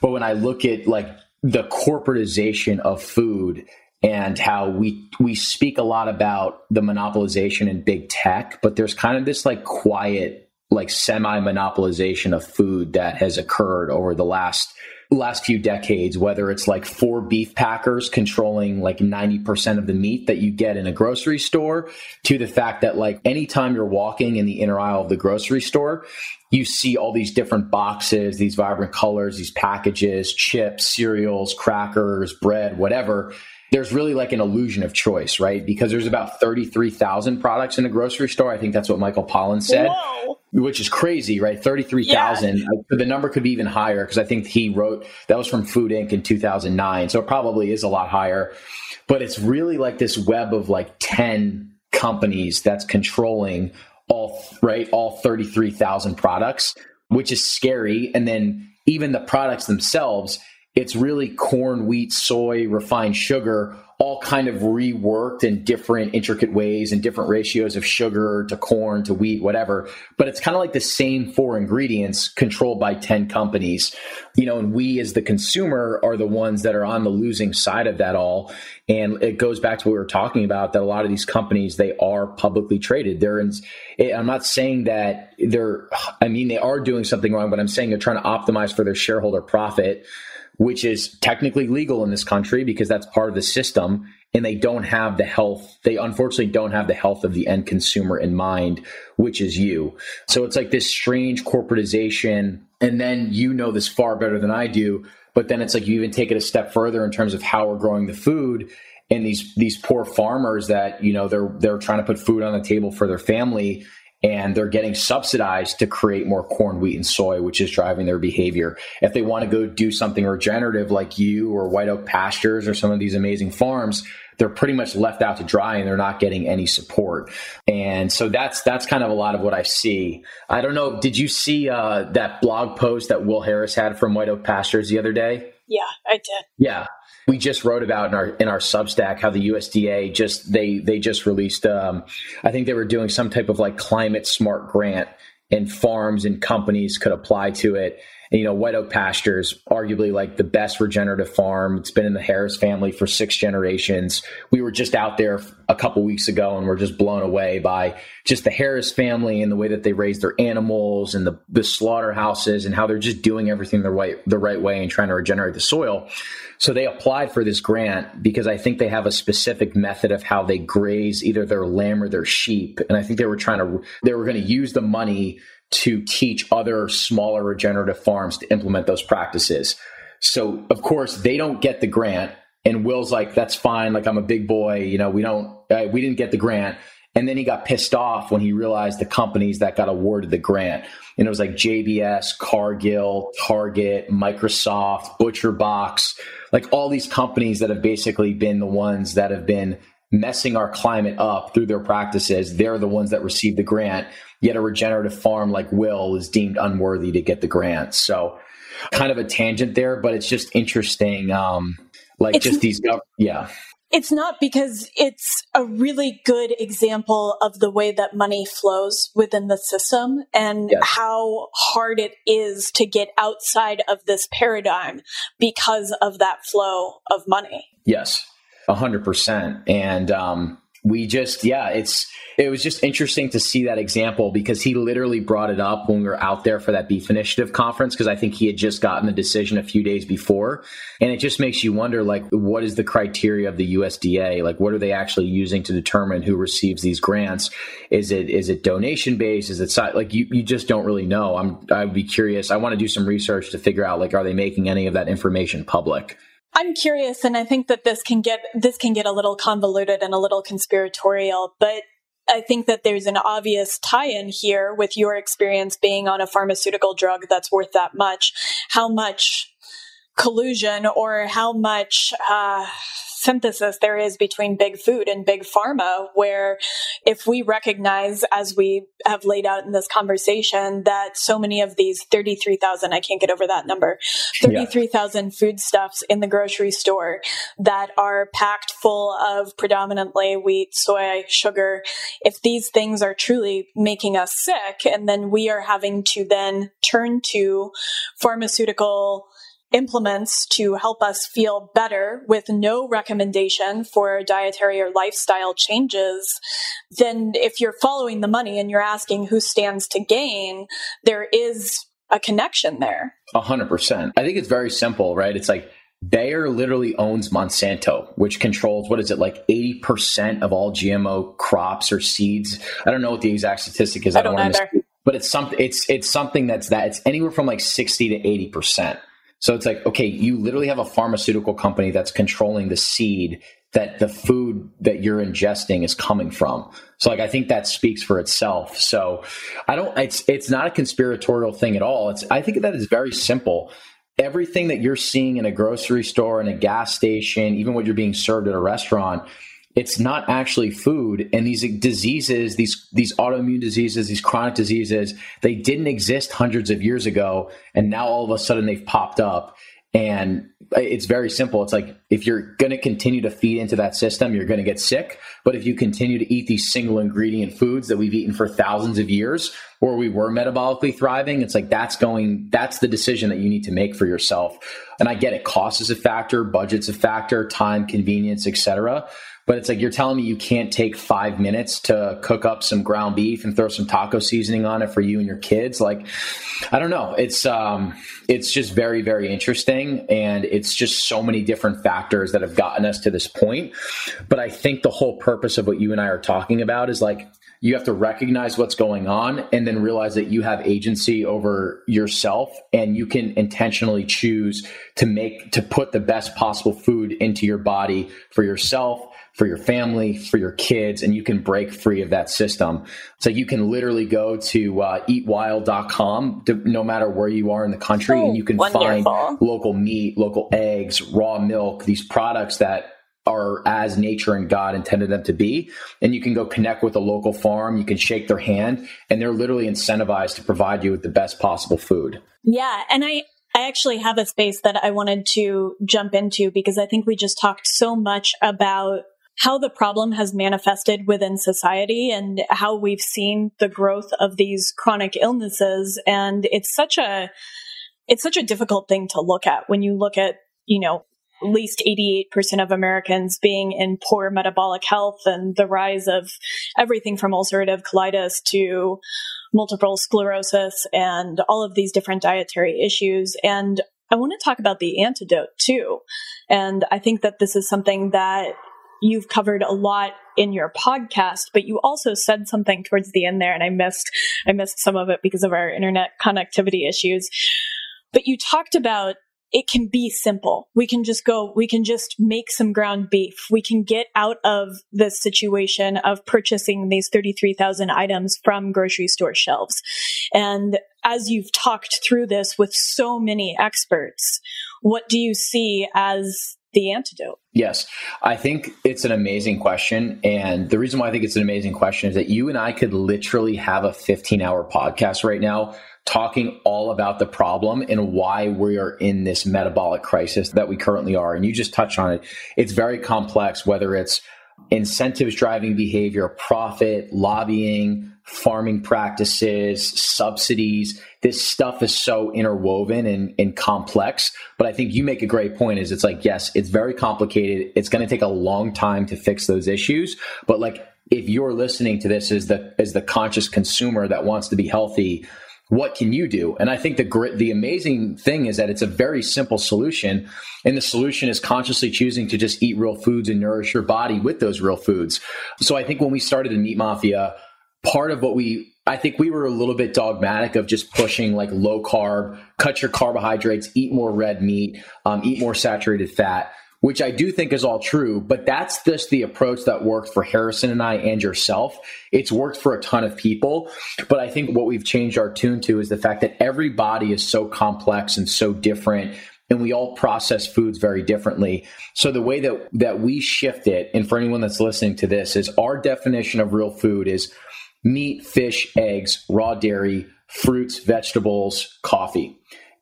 But when i look at like the corporatization of food and how we we speak a lot about the monopolization in big tech but there's kind of this like quiet like semi monopolization of food that has occurred over the last last few decades whether it's like four beef packers controlling like 90% of the meat that you get in a grocery store to the fact that like anytime you're walking in the inner aisle of the grocery store you see all these different boxes these vibrant colors these packages chips cereals crackers bread whatever there's really like an illusion of choice, right? Because there's about 33,000 products in a grocery store. I think that's what Michael Pollan said, Whoa. which is crazy, right? 33,000. Yeah. The number could be even higher because I think he wrote that was from Food Inc. in 2009. So it probably is a lot higher. But it's really like this web of like 10 companies that's controlling all, right? All 33,000 products, which is scary. And then even the products themselves, it's really corn, wheat, soy, refined sugar, all kind of reworked in different intricate ways and different ratios of sugar to corn to wheat, whatever. But it's kind of like the same four ingredients controlled by 10 companies. You know, and we as the consumer are the ones that are on the losing side of that all. And it goes back to what we were talking about that a lot of these companies, they are publicly traded. They're in, eh, I'm not saying that they're, I mean, they are doing something wrong, but I'm saying they're trying to optimize for their shareholder profit which is technically legal in this country because that's part of the system. And they don't have the health, they unfortunately don't have the health of the end consumer in mind, which is you. So it's like this strange corporatization. And then you know this far better than I do. But then it's like you even take it a step further in terms of how we're growing the food and these these poor farmers that you know they're they're trying to put food on the table for their family and they're getting subsidized to create more corn, wheat, and soy, which is driving their behavior. If they want to go do something regenerative like you or White Oak Pastures or some of these amazing farms, they're pretty much left out to dry and they're not getting any support. And so that's that's kind of a lot of what I see. I don't know. Did you see uh, that blog post that Will Harris had from White Oak Pastures the other day? Yeah, I did. Yeah. We just wrote about in our in our Substack how the USDA just they they just released um, I think they were doing some type of like climate smart grant and farms and companies could apply to it and, you know, White Oak Pastures, arguably like the best regenerative farm. It's been in the Harris family for six generations. We were just out there a couple weeks ago and we're just blown away by just the Harris family and the way that they raise their animals and the, the slaughterhouses and how they're just doing everything the right, the right way and trying to regenerate the soil. So they applied for this grant because I think they have a specific method of how they graze either their lamb or their sheep. And I think they were trying to, they were going to use the money to teach other smaller regenerative farms to implement those practices. So, of course, they don't get the grant. And Will's like, that's fine. Like, I'm a big boy. You know, we don't, uh, we didn't get the grant. And then he got pissed off when he realized the companies that got awarded the grant. And it was like JBS, Cargill, Target, Microsoft, Butcher Box, like all these companies that have basically been the ones that have been messing our climate up through their practices. They're the ones that receive the grant. Yet a regenerative farm like Will is deemed unworthy to get the grant. So, kind of a tangent there, but it's just interesting. Um, like it's, just these, yeah. It's not because it's a really good example of the way that money flows within the system and yes. how hard it is to get outside of this paradigm because of that flow of money. Yes, a hundred percent. And um, we just, yeah, it's it was just interesting to see that example because he literally brought it up when we were out there for that beef initiative conference because I think he had just gotten the decision a few days before. And it just makes you wonder like what is the criteria of the USDA? Like what are they actually using to determine who receives these grants? Is it is it donation based? Is it like you, you just don't really know. I'm I'd be curious. I want to do some research to figure out like are they making any of that information public? I'm curious and I think that this can get this can get a little convoluted and a little conspiratorial, but I think that there's an obvious tie in here with your experience being on a pharmaceutical drug that's worth that much. How much collusion or how much uh, synthesis there is between big food and big pharma, where if we recognize, as we have laid out in this conversation, that so many of these 33,000, I can't get over that number, 33,000 yeah. foodstuffs in the grocery store that are packed full of predominantly wheat, soy, sugar, if these things are truly making us sick, and then we are having to then turn to pharmaceutical implements to help us feel better with no recommendation for dietary or lifestyle changes, then if you're following the money and you're asking who stands to gain, there is a connection there. A hundred percent. I think it's very simple, right? It's like Bayer literally owns Monsanto, which controls what is it like 80% of all GMO crops or seeds. I don't know what the exact statistic is. I don't, I don't want to but it's something it's it's something that's that it's anywhere from like 60 to 80%. So it's like, okay, you literally have a pharmaceutical company that's controlling the seed that the food that you're ingesting is coming from. So like I think that speaks for itself. So I don't it's it's not a conspiratorial thing at all. It's I think that is very simple. Everything that you're seeing in a grocery store, in a gas station, even what you're being served at a restaurant, it's not actually food and these diseases these these autoimmune diseases these chronic diseases they didn't exist hundreds of years ago and now all of a sudden they've popped up and it's very simple. It's like if you're going to continue to feed into that system, you're going to get sick. But if you continue to eat these single ingredient foods that we've eaten for thousands of years, or we were metabolically thriving, it's like that's going, that's the decision that you need to make for yourself. And I get it. Cost is a factor, budget's a factor, time, convenience, etc. But it's like you're telling me you can't take five minutes to cook up some ground beef and throw some taco seasoning on it for you and your kids. Like, I don't know. It's um, it's just very very interesting, and it's just so many different factors that have gotten us to this point. But I think the whole purpose of what you and I are talking about is like you have to recognize what's going on and then realize that you have agency over yourself and you can intentionally choose to make to put the best possible food into your body for yourself for your family, for your kids, and you can break free of that system. So you can literally go to uh, eatwild.com to, no matter where you are in the country, and you can wonderful. find local meat, local eggs, raw milk, these products that are as nature and God intended them to be. And you can go connect with a local farm, you can shake their hand, and they're literally incentivized to provide you with the best possible food. Yeah. And I, I actually have a space that I wanted to jump into because I think we just talked so much about how the problem has manifested within society and how we've seen the growth of these chronic illnesses. And it's such a, it's such a difficult thing to look at when you look at, you know, at least 88% of Americans being in poor metabolic health and the rise of everything from ulcerative colitis to multiple sclerosis and all of these different dietary issues. And I want to talk about the antidote too. And I think that this is something that you've covered a lot in your podcast, but you also said something towards the end there and I missed, I missed some of it because of our internet connectivity issues. But you talked about it can be simple. We can just go, we can just make some ground beef. We can get out of this situation of purchasing these 33,000 items from grocery store shelves. And as you've talked through this with so many experts, what do you see as the antidote? Yes, I think it's an amazing question. And the reason why I think it's an amazing question is that you and I could literally have a 15 hour podcast right now talking all about the problem and why we are in this metabolic crisis that we currently are. And you just touched on it. It's very complex, whether it's incentives driving behavior, profit, lobbying, farming practices, subsidies. This stuff is so interwoven and, and complex. But I think you make a great point is it's like, yes, it's very complicated. It's going to take a long time to fix those issues. But like, if you're listening to this as the, as the conscious consumer that wants to be healthy, what can you do? And I think the the amazing thing is that it's a very simple solution, and the solution is consciously choosing to just eat real foods and nourish your body with those real foods. So I think when we started the Meat Mafia, part of what we I think we were a little bit dogmatic of just pushing like low carb, cut your carbohydrates, eat more red meat, um, eat more saturated fat which I do think is all true, but that's just the approach that worked for Harrison and I and yourself. It's worked for a ton of people, but I think what we've changed our tune to is the fact that every body is so complex and so different and we all process foods very differently. So the way that that we shift it and for anyone that's listening to this is our definition of real food is meat, fish, eggs, raw dairy, fruits, vegetables, coffee.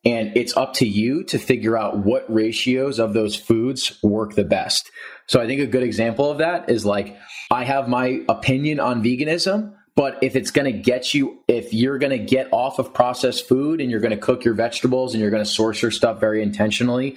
And it's up to you to figure out what ratios of those foods work the best. So I think a good example of that is like, I have my opinion on veganism, but if it's going to get you, if you're going to get off of processed food and you're going to cook your vegetables and you're going to source your stuff very intentionally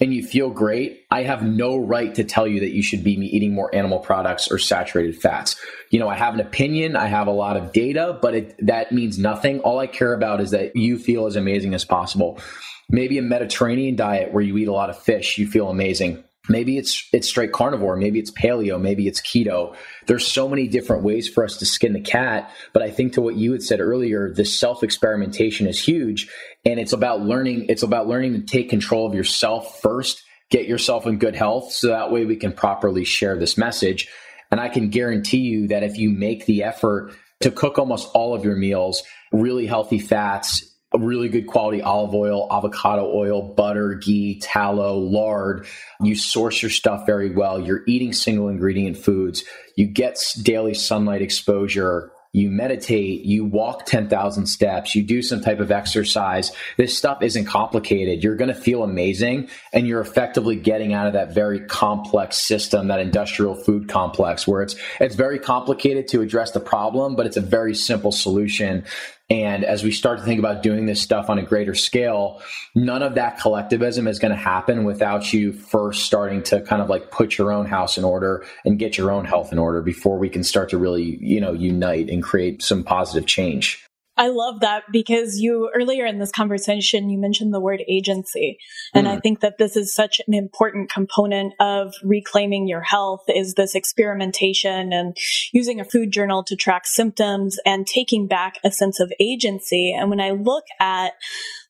and you feel great, I have no right to tell you that you should be eating more animal products or saturated fats. You know, I have an opinion, I have a lot of data, but it, that means nothing. All I care about is that you feel as amazing as possible. Maybe a Mediterranean diet where you eat a lot of fish, you feel amazing Maybe it's it's straight carnivore, maybe it's paleo, maybe it's keto. There's so many different ways for us to skin the cat, but I think to what you had said earlier, this self-experimentation is huge and it's about learning it's about learning to take control of yourself first, get yourself in good health so that way we can properly share this message. And I can guarantee you that if you make the effort to cook almost all of your meals, really healthy fats, really good quality olive oil, avocado oil, butter, ghee, tallow, lard. You source your stuff very well. You're eating single ingredient foods. You get daily sunlight exposure you meditate, you walk 10,000 steps, you do some type of exercise. This stuff isn't complicated. You're going to feel amazing and you're effectively getting out of that very complex system, that industrial food complex where it's it's very complicated to address the problem, but it's a very simple solution and as we start to think about doing this stuff on a greater scale, none of that collectivism is going to happen without you first starting to kind of like put your own house in order and get your own health in order before we can start to really, you know, unite and create some positive change. I love that because you earlier in this conversation, you mentioned the word agency. And mm. I think that this is such an important component of reclaiming your health is this experimentation and using a food journal to track symptoms and taking back a sense of agency. And when I look at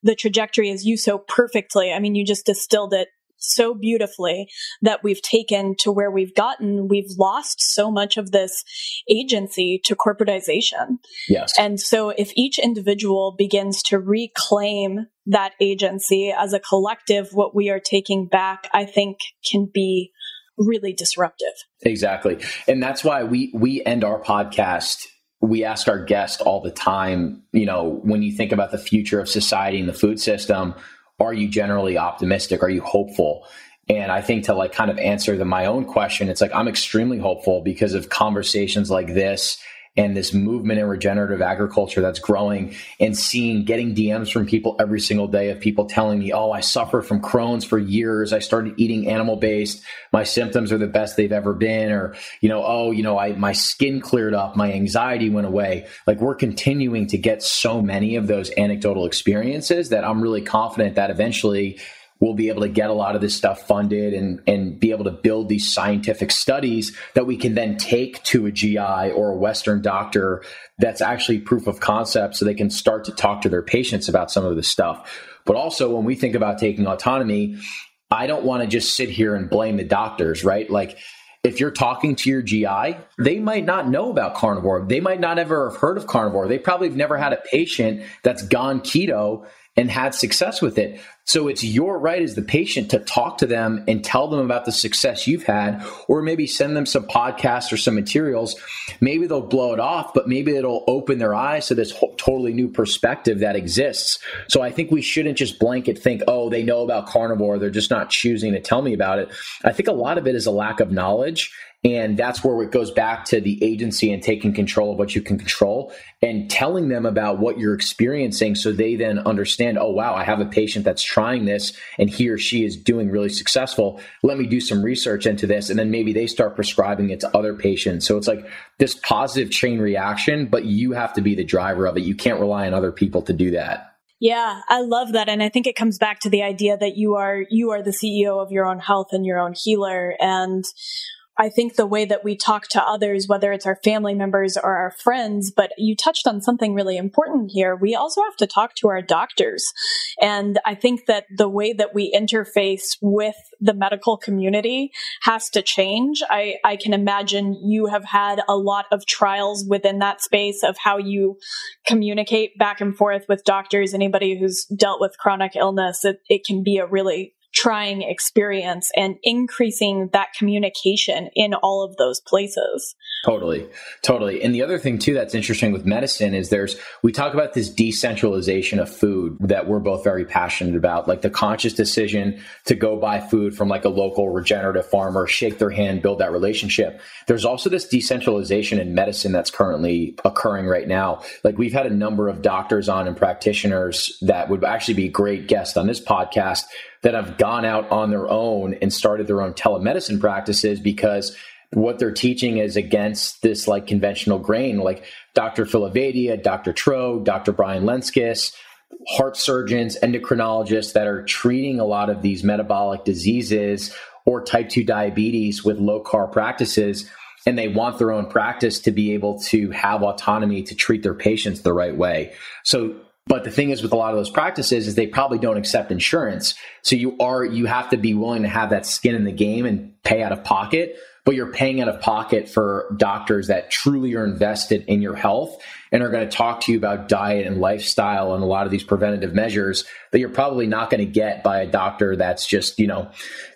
the trajectory as you so perfectly, I mean, you just distilled it so beautifully that we've taken to where we've gotten, we've lost so much of this agency to corporatization. Yes. And so if each individual begins to reclaim that agency as a collective, what we are taking back, I think can be really disruptive. Exactly. And that's why we we end our podcast we ask our guests all the time, you know, when you think about the future of society and the food system, are you generally optimistic? Are you hopeful? And I think to like kind of answer the, my own question, it's like I'm extremely hopeful because of conversations like this and this movement in regenerative agriculture that's growing and seeing getting DMs from people every single day of people telling me, Oh, I suffer from Crohn's for years. I started eating animal based. My symptoms are the best they've ever been. Or, you know, oh, you know, I, my skin cleared up. My anxiety went away. Like we're continuing to get so many of those anecdotal experiences that I'm really confident that eventually we'll be able to get a lot of this stuff funded and, and be able to build these scientific studies that we can then take to a GI or a Western doctor that's actually proof of concept so they can start to talk to their patients about some of this stuff. But also, when we think about taking autonomy, I don't want to just sit here and blame the doctors, right? Like, if you're talking to your GI, they might not know about carnivore. They might not ever have heard of carnivore. They probably have never had a patient that's gone keto and had success with it. So it's your right as the patient to talk to them and tell them about the success you've had, or maybe send them some podcasts or some materials. Maybe they'll blow it off, but maybe it'll open their eyes to this totally new perspective that exists. So I think we shouldn't just blanket think, oh, they know about carnivore. They're just not choosing to tell me about it. I think a lot of it is a lack of knowledge and that's where it goes back to the agency and taking control of what you can control and telling them about what you're experiencing so they then understand, oh, wow, I have a patient that's trying this and he or she is doing really successful. Let me do some research into this. And then maybe they start prescribing it to other patients. So it's like this positive chain reaction, but you have to be the driver of it. You can't rely on other people to do that. Yeah, I love that and I think it comes back to the idea that you are you are the CEO of your own health and your own healer and I think the way that we talk to others, whether it's our family members or our friends, but you touched on something really important here. We also have to talk to our doctors. And I think that the way that we interface with the medical community has to change. I, I can imagine you have had a lot of trials within that space of how you communicate back and forth with doctors. Anybody who's dealt with chronic illness, it, it can be a really trying experience and increasing that communication in all of those places. Totally. Totally. And the other thing too that's interesting with medicine is there's we talk about this decentralization of food that we're both very passionate about, like the conscious decision to go buy food from like a local regenerative farmer, shake their hand, build that relationship. There's also this decentralization in medicine that's currently occurring right now. Like we've had a number of doctors on and practitioners that would actually be great guests on this podcast that have gone out on their own and started their own telemedicine practices because what they're teaching is against this like conventional grain, like Dr. Phil Ovadia, Dr. Tro, Dr. Brian Lenzkes, heart surgeons, endocrinologists that are treating a lot of these metabolic diseases or type 2 diabetes with low carb practices. And they want their own practice to be able to have autonomy to treat their patients the right way. So but the thing is with a lot of those practices is they probably don't accept insurance. So you are you have to be willing to have that skin in the game and pay out of pocket, but you're paying out of pocket for doctors that truly are invested in your health and are going to talk to you about diet and lifestyle and a lot of these preventative measures that you're probably not going to get by a doctor that's just, you know,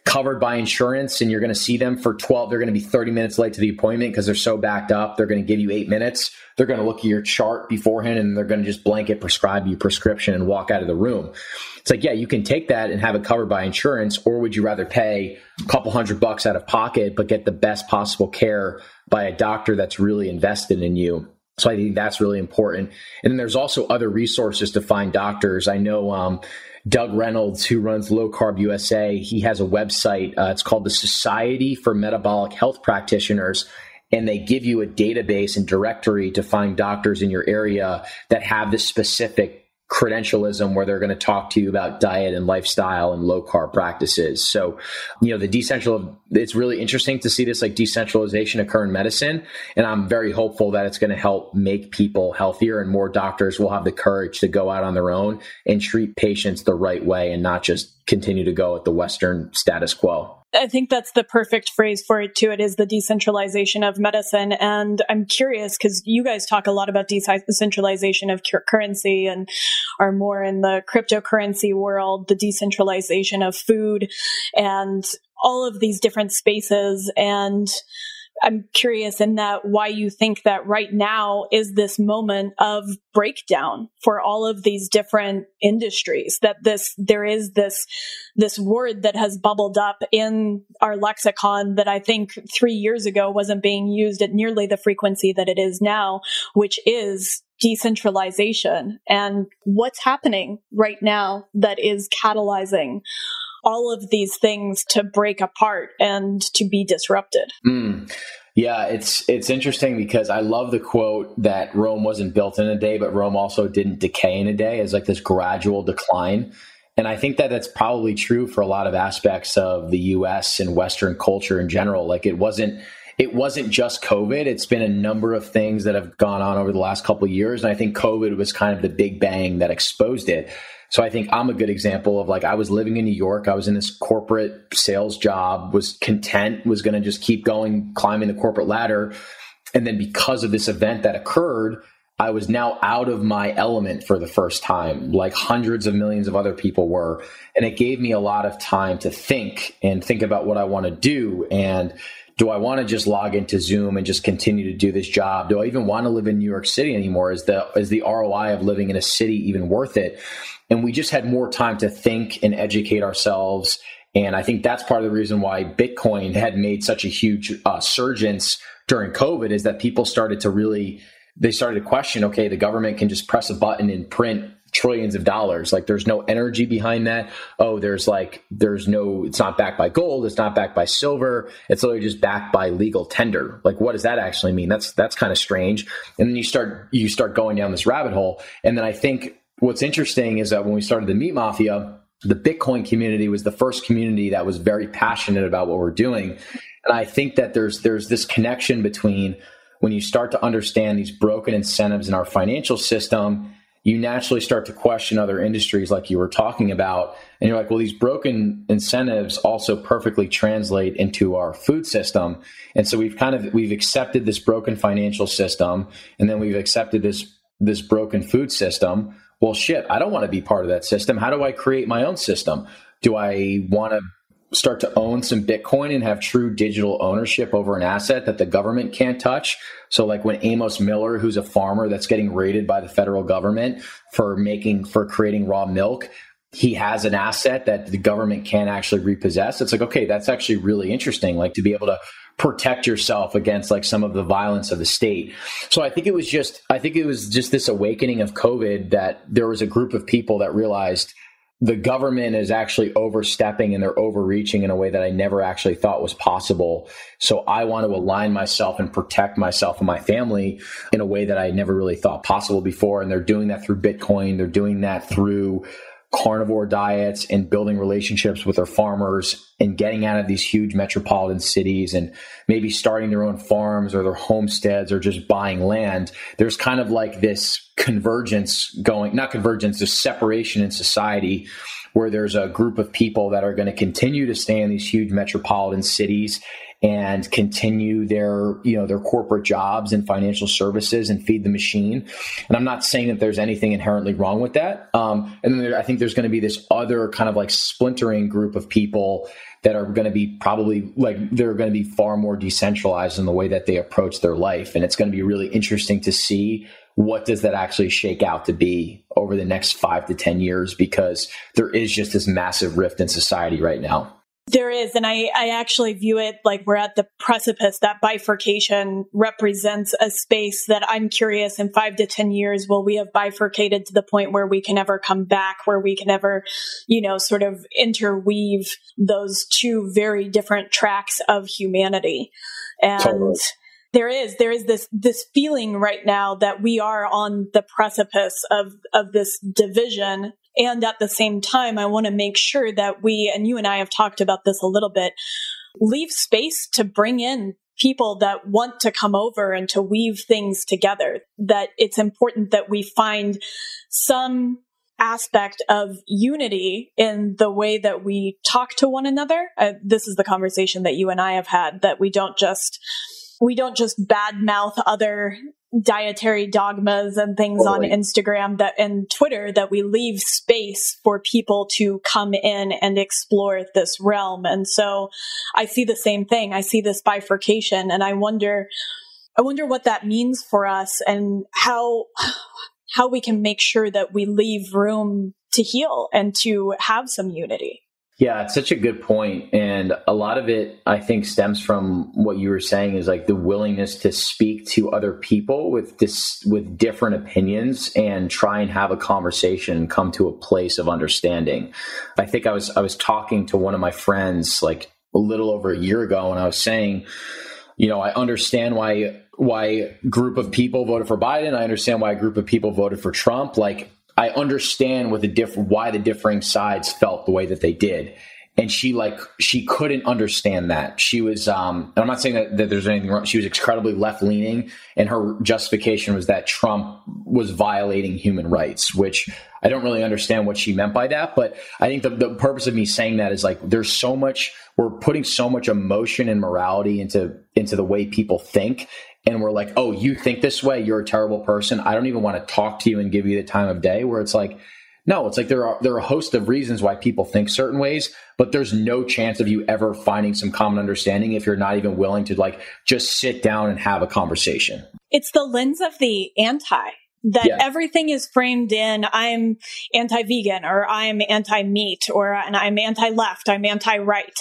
covered by insurance and you're going to see them for 12 they're going to be 30 minutes late to the appointment because they're so backed up they're going to give you 8 minutes they're going to look at your chart beforehand and they're going to just blanket prescribe you prescription and walk out of the room it's like yeah you can take that and have it covered by insurance or would you rather pay a couple hundred bucks out of pocket but get the best possible care by a doctor that's really invested in you so I think that's really important. And then there's also other resources to find doctors. I know um, Doug Reynolds, who runs Low Carb USA, he has a website. Uh, it's called the Society for Metabolic Health Practitioners. And they give you a database and directory to find doctors in your area that have this specific credentialism where they're going to talk to you about diet and lifestyle and low carb practices. So, you know, the decentral, it's really interesting to see this like decentralization occur in medicine. And I'm very hopeful that it's going to help make people healthier and more doctors will have the courage to go out on their own and treat patients the right way and not just continue to go at the Western status quo. I think that's the perfect phrase for it too. It is the decentralization of medicine. And I'm curious because you guys talk a lot about decentralization of currency and are more in the cryptocurrency world, the decentralization of food and all of these different spaces. And I'm curious in that why you think that right now is this moment of breakdown for all of these different industries that this there is this this word that has bubbled up in our lexicon that I think 3 years ago wasn't being used at nearly the frequency that it is now which is decentralization. And what's happening right now that is catalyzing all of these things to break apart and to be disrupted. Mm. Yeah, it's it's interesting because I love the quote that Rome wasn't built in a day, but Rome also didn't decay in a day as like this gradual decline. And I think that that's probably true for a lot of aspects of the US and Western culture in general. Like it wasn't it wasn't just COVID. It's been a number of things that have gone on over the last couple of years. And I think COVID was kind of the big bang that exposed it. So I think I'm a good example of like I was living in New York, I was in this corporate sales job, was content, was going to just keep going, climbing the corporate ladder. And then because of this event that occurred, I was now out of my element for the first time, like hundreds of millions of other people were. And it gave me a lot of time to think and think about what I want to do. And do I want to just log into Zoom and just continue to do this job? Do I even want to live in New York City anymore? Is the is the ROI of living in a city even worth it? And we just had more time to think and educate ourselves. And I think that's part of the reason why Bitcoin had made such a huge uh, surgence during COVID is that people started to really they started to question, okay, the government can just press a button and print trillions of dollars. Like there's no energy behind that. Oh, there's like, there's no, it's not backed by gold. It's not backed by silver. It's literally just backed by legal tender. Like what does that actually mean? That's, that's kind of strange. And then you start, you start going down this rabbit hole. And then I think what's interesting is that when we started the meat mafia, the Bitcoin community was the first community that was very passionate about what we're doing. And I think that there's, there's this connection between when you start to understand these broken incentives in our financial system you naturally start to question other industries like you were talking about. And you're like well these broken incentives also perfectly translate into our food system. And so we've kind of we've accepted this broken financial system and then we've accepted this this broken food system. Well shit i don't want to be part of that system. How do i create my own system? Do i want to start to own some Bitcoin and have true digital ownership over an asset that the government can't touch. So like when Amos Miller, who's a farmer that's getting raided by the federal government for making, for creating raw milk, he has an asset that the government can't actually repossess. It's like, okay, that's actually really interesting. Like to be able to protect yourself against like some of the violence of the state. So I think it was just, I think it was just this awakening of COVID that there was a group of people that realized the government is actually overstepping and they're overreaching in a way that I never actually thought was possible. So I want to align myself and protect myself and my family in a way that I never really thought possible before. And they're doing that through Bitcoin. They're doing that through carnivore diets and building relationships with their farmers and getting out of these huge metropolitan cities and maybe starting their own farms or their homesteads or just buying land. There's kind of like this convergence going, not convergence, this separation in society where there's a group of people that are going to continue to stay in these huge metropolitan cities and continue their you know their corporate jobs and financial services and feed the machine. And I'm not saying that there's anything inherently wrong with that. Um, and then there, I think there's going to be this other kind of like splintering group of people that are going to be probably like they're going to be far more decentralized in the way that they approach their life and it's going to be really interesting to see what does that actually shake out to be over the next 5 to 10 years because there is just this massive rift in society right now there is, and I, I actually view it like we're at the precipice. That bifurcation represents a space that I'm curious in five to 10 years, will we have bifurcated to the point where we can ever come back, where we can ever, you know, sort of interweave those two very different tracks of humanity? And totally. there is, there is this, this feeling right now that we are on the precipice of, of this division and at the same time, I want to make sure that we, and you and I have talked about this a little bit, leave space to bring in people that want to come over and to weave things together. That it's important that we find some aspect of unity in the way that we talk to one another. Uh, this is the conversation that you and I have had that we don't just we don't just badmouth other dietary dogmas and things totally. on Instagram that and Twitter that we leave space for people to come in and explore this realm. And so I see the same thing. I see this bifurcation and I wonder I wonder what that means for us and how how we can make sure that we leave room to heal and to have some unity. Yeah, it's such a good point. And a lot of it, I think, stems from what you were saying is like the willingness to speak to other people with with different opinions and try and have a conversation and come to a place of understanding. I think I was, I was talking to one of my friends like a little over a year ago and I was saying, you know, I understand why, why group of people voted for Biden. I understand why a group of people voted for Trump. Like, I understand what the diff- why the differing sides felt the way that they did. And she like she couldn't understand that. She was um I'm not saying that, that there's anything wrong. She was incredibly left leaning and her justification was that Trump was violating human rights, which I don't really understand what she meant by that. But I think the, the purpose of me saying that is like there's so much we're putting so much emotion and morality into into the way people think and we're like, oh, you think this way, you're a terrible person. I don't even want to talk to you and give you the time of day. Where it's like, no, it's like there are there are a host of reasons why people think certain ways, but there's no chance of you ever finding some common understanding if you're not even willing to like just sit down and have a conversation. It's the lens of the anti that yeah. everything is framed in I'm anti-vegan or I'm anti-meat or and I'm anti-left, I'm anti-right.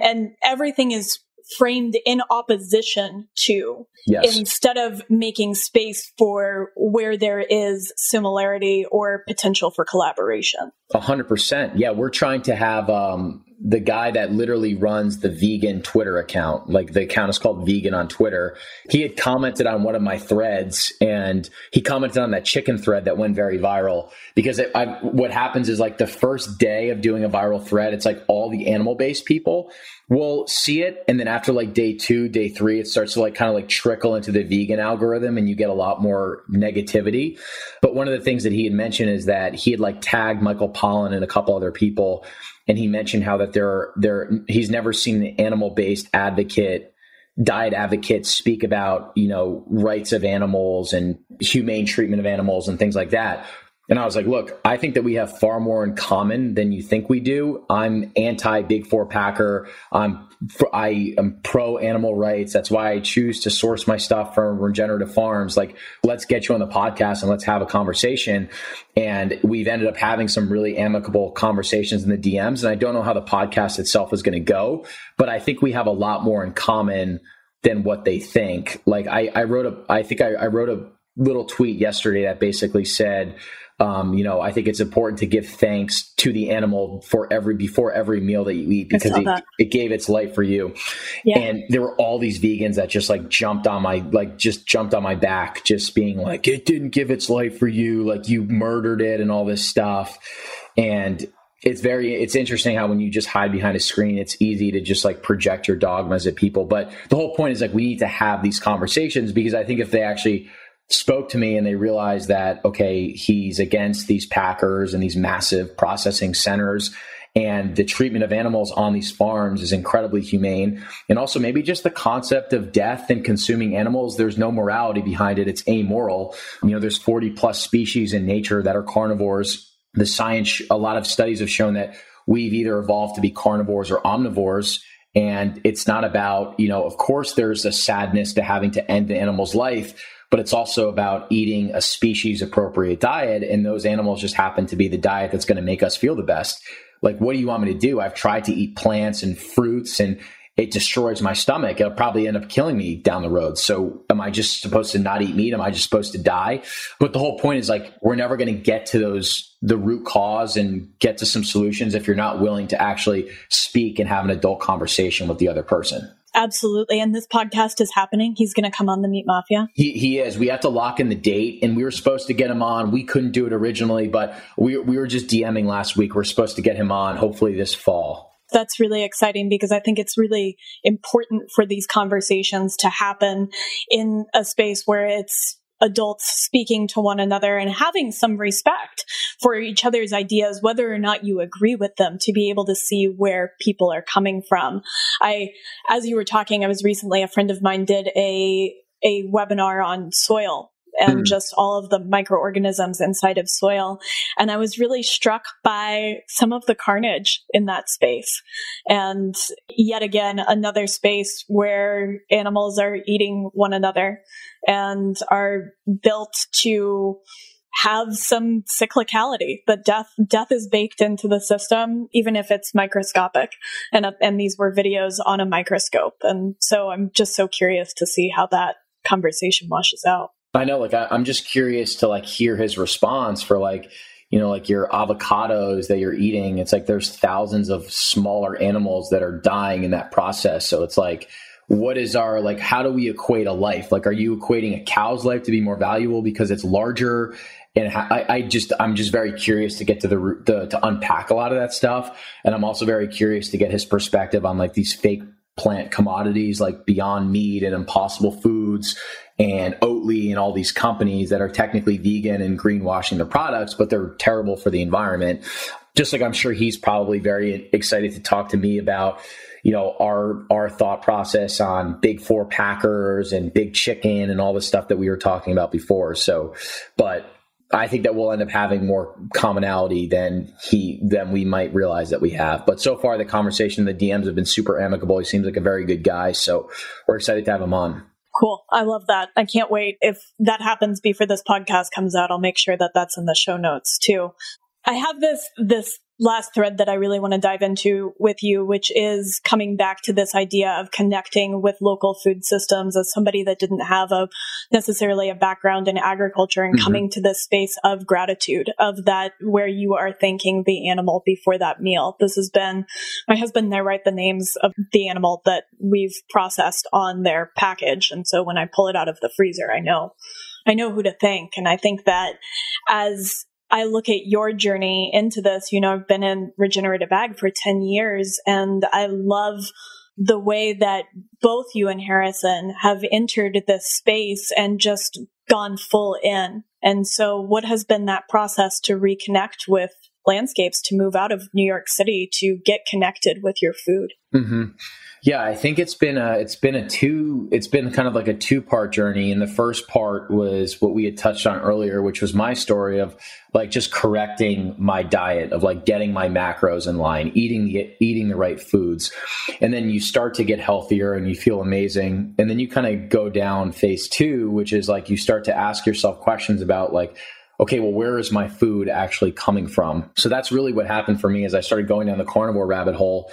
And everything is framed in opposition to yes. instead of making space for where there is similarity or potential for collaboration. A hundred percent. Yeah, we're trying to have um, the guy that literally runs the vegan Twitter account, like the account is called vegan on Twitter. He had commented on one of my threads and he commented on that chicken thread that went very viral because it, I, what happens is like the first day of doing a viral thread, it's like all the animal based people will see it. And then after like day two, day three, it starts to like kind of like trickle into the vegan algorithm and you get a lot more negativity. But one of the things that he had mentioned is that he had like tagged Michael Pollan and a couple other people and he mentioned how that there there he's never seen an animal based advocate diet advocates speak about you know rights of animals and humane treatment of animals and things like that and I was like, look, I think that we have far more in common than you think we do. I'm anti big four packer. I'm I am pro animal rights. That's why I choose to source my stuff from regenerative farms. Like, let's get you on the podcast and let's have a conversation. And we've ended up having some really amicable conversations in the DMs. And I don't know how the podcast itself is going to go, but I think we have a lot more in common than what they think. Like I, I wrote a, I think I, I wrote a little tweet yesterday that basically said, um, you know, I think it's important to give thanks to the animal for every before every meal that you eat because it, it, gave its life for you. Yeah. And there were all these vegans that just like jumped on my like just jumped on my back, just being like, it didn't give its life for you, like you murdered it and all this stuff. And it's very it's interesting how when you just hide behind a screen it's easy to just like project your dogmas at people but the whole point is like we need to have these conversations because i think if they actually spoke to me and they realized that okay he's against these packers and these massive processing centers and the treatment of animals on these farms is incredibly humane. And also, maybe just the concept of death and consuming animals, there's no morality behind it. It's amoral. You know, there's 40 plus species in nature that are carnivores. The science, a lot of studies have shown that we've either evolved to be carnivores or omnivores. And it's not about, you know, of course, there's a sadness to having to end the animal's life, but it's also about eating a species appropriate diet. And those animals just happen to be the diet that's going to make us feel the best. Like, what do you want me to do? I've tried to eat plants and fruits and it destroys my stomach. It'll probably end up killing me down the road. So am I just supposed to not eat meat? Am I just supposed to die? But the whole point is like, we're never going to get to those, the root cause and get to some solutions if you're not willing to actually speak and have an adult conversation with the other person. Absolutely. And this podcast is happening. He's going to come on the Meat Mafia. He, he is. We have to lock in the date and we were supposed to get him on. We couldn't do it originally, but we, we were just DMing last week. We're supposed to get him on hopefully this fall that's really exciting because I think it's really important for these conversations to happen in a space where it's adults speaking to one another and having some respect for each other's ideas, whether or not you agree with them, to be able to see where people are coming from. I, as you were talking, I was recently, a friend of mine did a, a webinar on soil and mm. just all of the microorganisms inside of soil. And I was really struck by some of the carnage in that space. And yet again, another space where animals are eating one another and are built to have some cyclicality but death death is baked into the system even if it's microscopic and and these were videos on a microscope and so i'm just so curious to see how that conversation washes out I know, like I, I'm just curious to like hear his response for like, you know, like your avocados that you're eating. It's like there's thousands of smaller animals that are dying in that process. So it's like, what is our like? How do we equate a life? Like, are you equating a cow's life to be more valuable because it's larger? And I, I just, I'm just very curious to get to the, the to unpack a lot of that stuff. And I'm also very curious to get his perspective on like these fake plant commodities like Beyond Meat and Impossible Foods and Oatly and all these companies that are technically vegan and greenwashing their products, but they're terrible for the environment. Just like I'm sure he's probably very excited to talk to me about, you know, our our thought process on big four packers and big chicken and all the stuff that we were talking about before. So, but I think that we'll end up having more commonality than he than we might realize that we have. But so far, the conversation, the DMs have been super amicable. He seems like a very good guy, so we're excited to have him on. Cool. I love that. I can't wait. If that happens before this podcast comes out, I'll make sure that that's in the show notes too. I have this this last thread that I really want to dive into with you, which is coming back to this idea of connecting with local food systems as somebody that didn't have a necessarily a background in agriculture and mm-hmm. coming to this space of gratitude of that where you are thanking the animal before that meal. This has been my husband and I write the names of the animal that we've processed on their package. And so when I pull it out of the freezer, I know I know who to thank. And I think that as I look at your journey into this, you know, I've been in regenerative ag for 10 years and I love the way that both you and Harrison have entered this space and just gone full in. And so what has been that process to reconnect with landscapes to move out of New York City to get connected with your food? Mm-hmm. Yeah, I think it's been a it's been a two it's been kind of like a two part journey. And the first part was what we had touched on earlier, which was my story of like just correcting my diet of like getting my macros in line, eating the eating the right foods, and then you start to get healthier and you feel amazing, and then you kind of go down phase two, which is like you start to ask yourself questions about like okay, well, where is my food actually coming from? So that's really what happened for me as I started going down the carnivore rabbit hole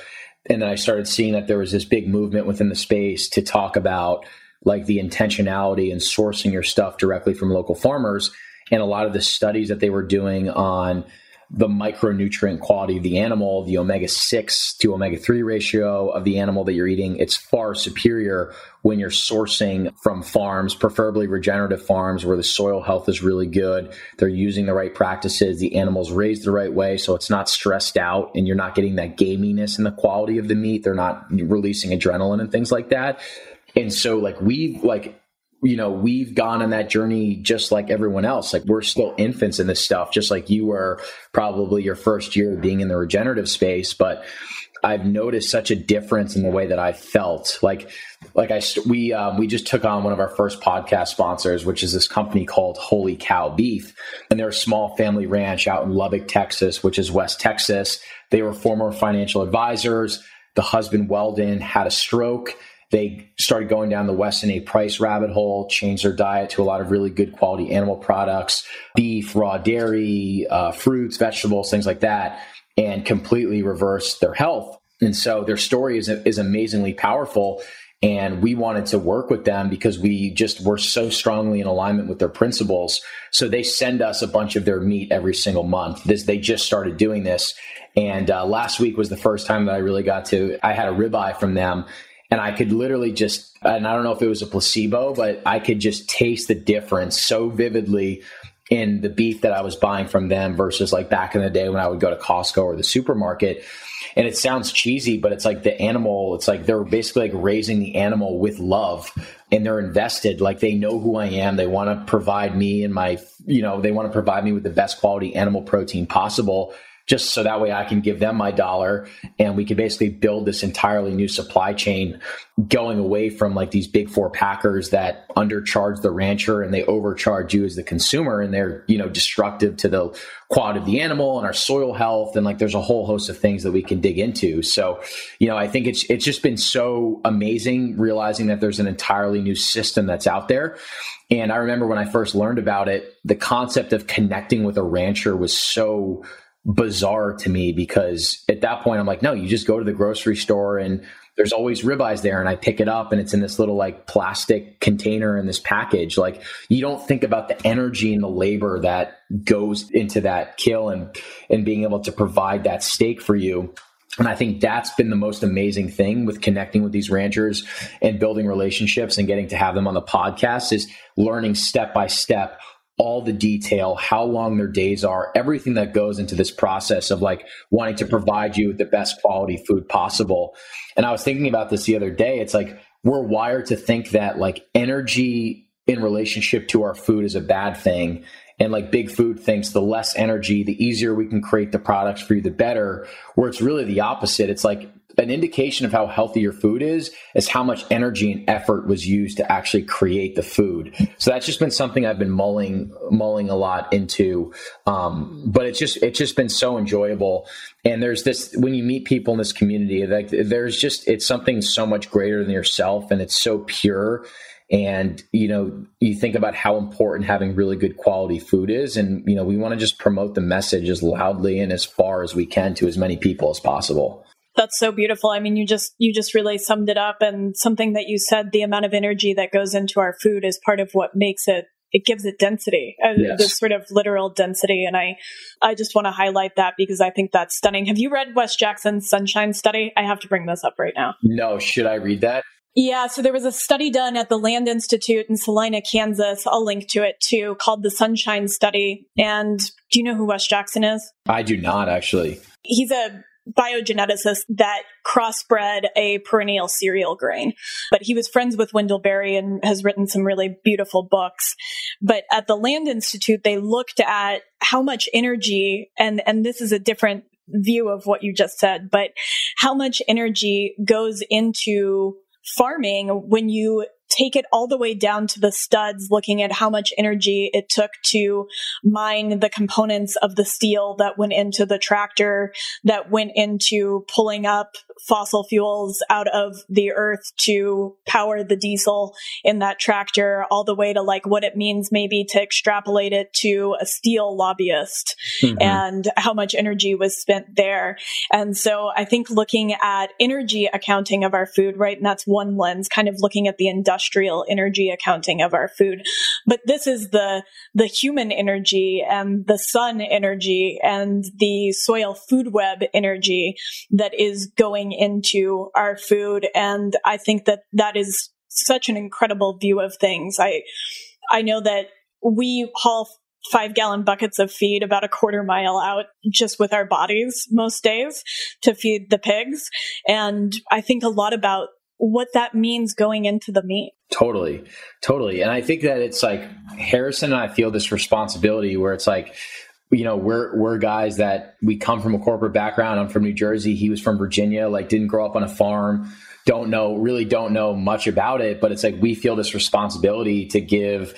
and then I started seeing that there was this big movement within the space to talk about like the intentionality and sourcing your stuff directly from local farmers. And a lot of the studies that they were doing on the micronutrient quality of the animal, the omega 6 to omega 3 ratio of the animal that you're eating, it's far superior when you're sourcing from farms, preferably regenerative farms where the soil health is really good. They're using the right practices, the animals raised the right way, so it's not stressed out and you're not getting that gaminess in the quality of the meat. They're not releasing adrenaline and things like that. And so, like, we, like, you know, we've gone on that journey just like everyone else. Like we're still infants in this stuff, just like you were probably your first year of being in the regenerative space. But I've noticed such a difference in the way that I felt. Like, like I we um, we just took on one of our first podcast sponsors, which is this company called Holy Cow Beef, and they're a small family ranch out in Lubbock, Texas, which is West Texas. They were former financial advisors. The husband Weldon had a stroke. They started going down the Weston A. Price rabbit hole, changed their diet to a lot of really good quality animal products, beef, raw dairy, uh, fruits, vegetables, things like that and completely reverse their health. And so their story is, is amazingly powerful. And we wanted to work with them because we just were so strongly in alignment with their principles. So they send us a bunch of their meat every single month. This, they just started doing this. And uh, last week was the first time that I really got to, I had a ribeye from them and I could literally just, and I don't know if it was a placebo, but I could just taste the difference so vividly in the beef that I was buying from them versus like back in the day when I would go to Costco or the supermarket. And it sounds cheesy, but it's like the animal, it's like they're basically like raising the animal with love and they're invested. Like they know who I am. They want to provide me and my, you know, they want to provide me with the best quality animal protein possible just so that way I can give them my dollar and we could basically build this entirely new supply chain going away from like these big four packers that undercharge the rancher and they overcharge you as the consumer and they're, you know, destructive to the quality of the animal and our soil health and like there's a whole host of things that we can dig into. So, you know, I think it's it's just been so amazing realizing that there's an entirely new system that's out there. And I remember when I first learned about it, the concept of connecting with a rancher was so bizarre to me because at that point I'm like, no, you just go to the grocery store and there's always ribeyes there and I pick it up and it's in this little like plastic container in this package. Like you don't think about the energy and the labor that goes into that kill and and being able to provide that steak for you. And I think that's been the most amazing thing with connecting with these ranchers and building relationships and getting to have them on the podcast is learning step by step all the detail, how long their days are, everything that goes into this process of like wanting to provide you with the best quality food possible. And I was thinking about this the other day. It's like we're wired to think that like energy in relationship to our food is a bad thing. And like big food thinks the less energy, the easier we can create the products for you, the better. Where it's really the opposite. It's like an indication of how healthy your food is is how much energy and effort was used to actually create the food. So that's just been something I've been mulling mulling a lot into. Um, but it's just it's just been so enjoyable. And there's this when you meet people in this community, like there's just it's something so much greater than yourself, and it's so pure. And you know, you think about how important having really good quality food is, and you know, we want to just promote the message as loudly and as far as we can to as many people as possible. That's so beautiful. I mean, you just you just really summed it up and something that you said the amount of energy that goes into our food is part of what makes it it gives it density, uh, yes. this sort of literal density. And I, I just want to highlight that because I think that's stunning. Have you read Wes Jackson's Sunshine Study? I have to bring this up right now. No, should I read that? Yeah, so there was a study done at the Land Institute in Salina, Kansas. I'll link to it too, called the Sunshine Study. And do you know who Wes Jackson is? I do not actually. He's a biogeneticist that crossbred a perennial cereal grain. But he was friends with Wendell Berry and has written some really beautiful books. But at the Land Institute, they looked at how much energy, and, and this is a different view of what you just said, but how much energy goes into farming when you take it all the way down to the studs, looking at how much energy it took to mine the components of the steel that went into the tractor, that went into pulling up fossil fuels out of the earth to power the diesel in that tractor, all the way to like what it means maybe to extrapolate it to a steel lobbyist mm-hmm. and how much energy was spent there. And so I think looking at energy accounting of our food, right? And that's one lens, kind of looking at the industrial energy accounting of our food. But this is the, the human energy and the sun energy and the soil food web energy that is going going into our food. And I think that that is such an incredible view of things. I, I know that we haul five gallon buckets of feed about a quarter mile out just with our bodies most days to feed the pigs. And I think a lot about what that means going into the meat. Totally. Totally. And I think that it's like Harrison and I feel this responsibility where it's like, you know, we're we're guys that we come from a corporate background. I'm from New Jersey. He was from Virginia, like didn't grow up on a farm, don't know, really don't know much about it. But it's like we feel this responsibility to give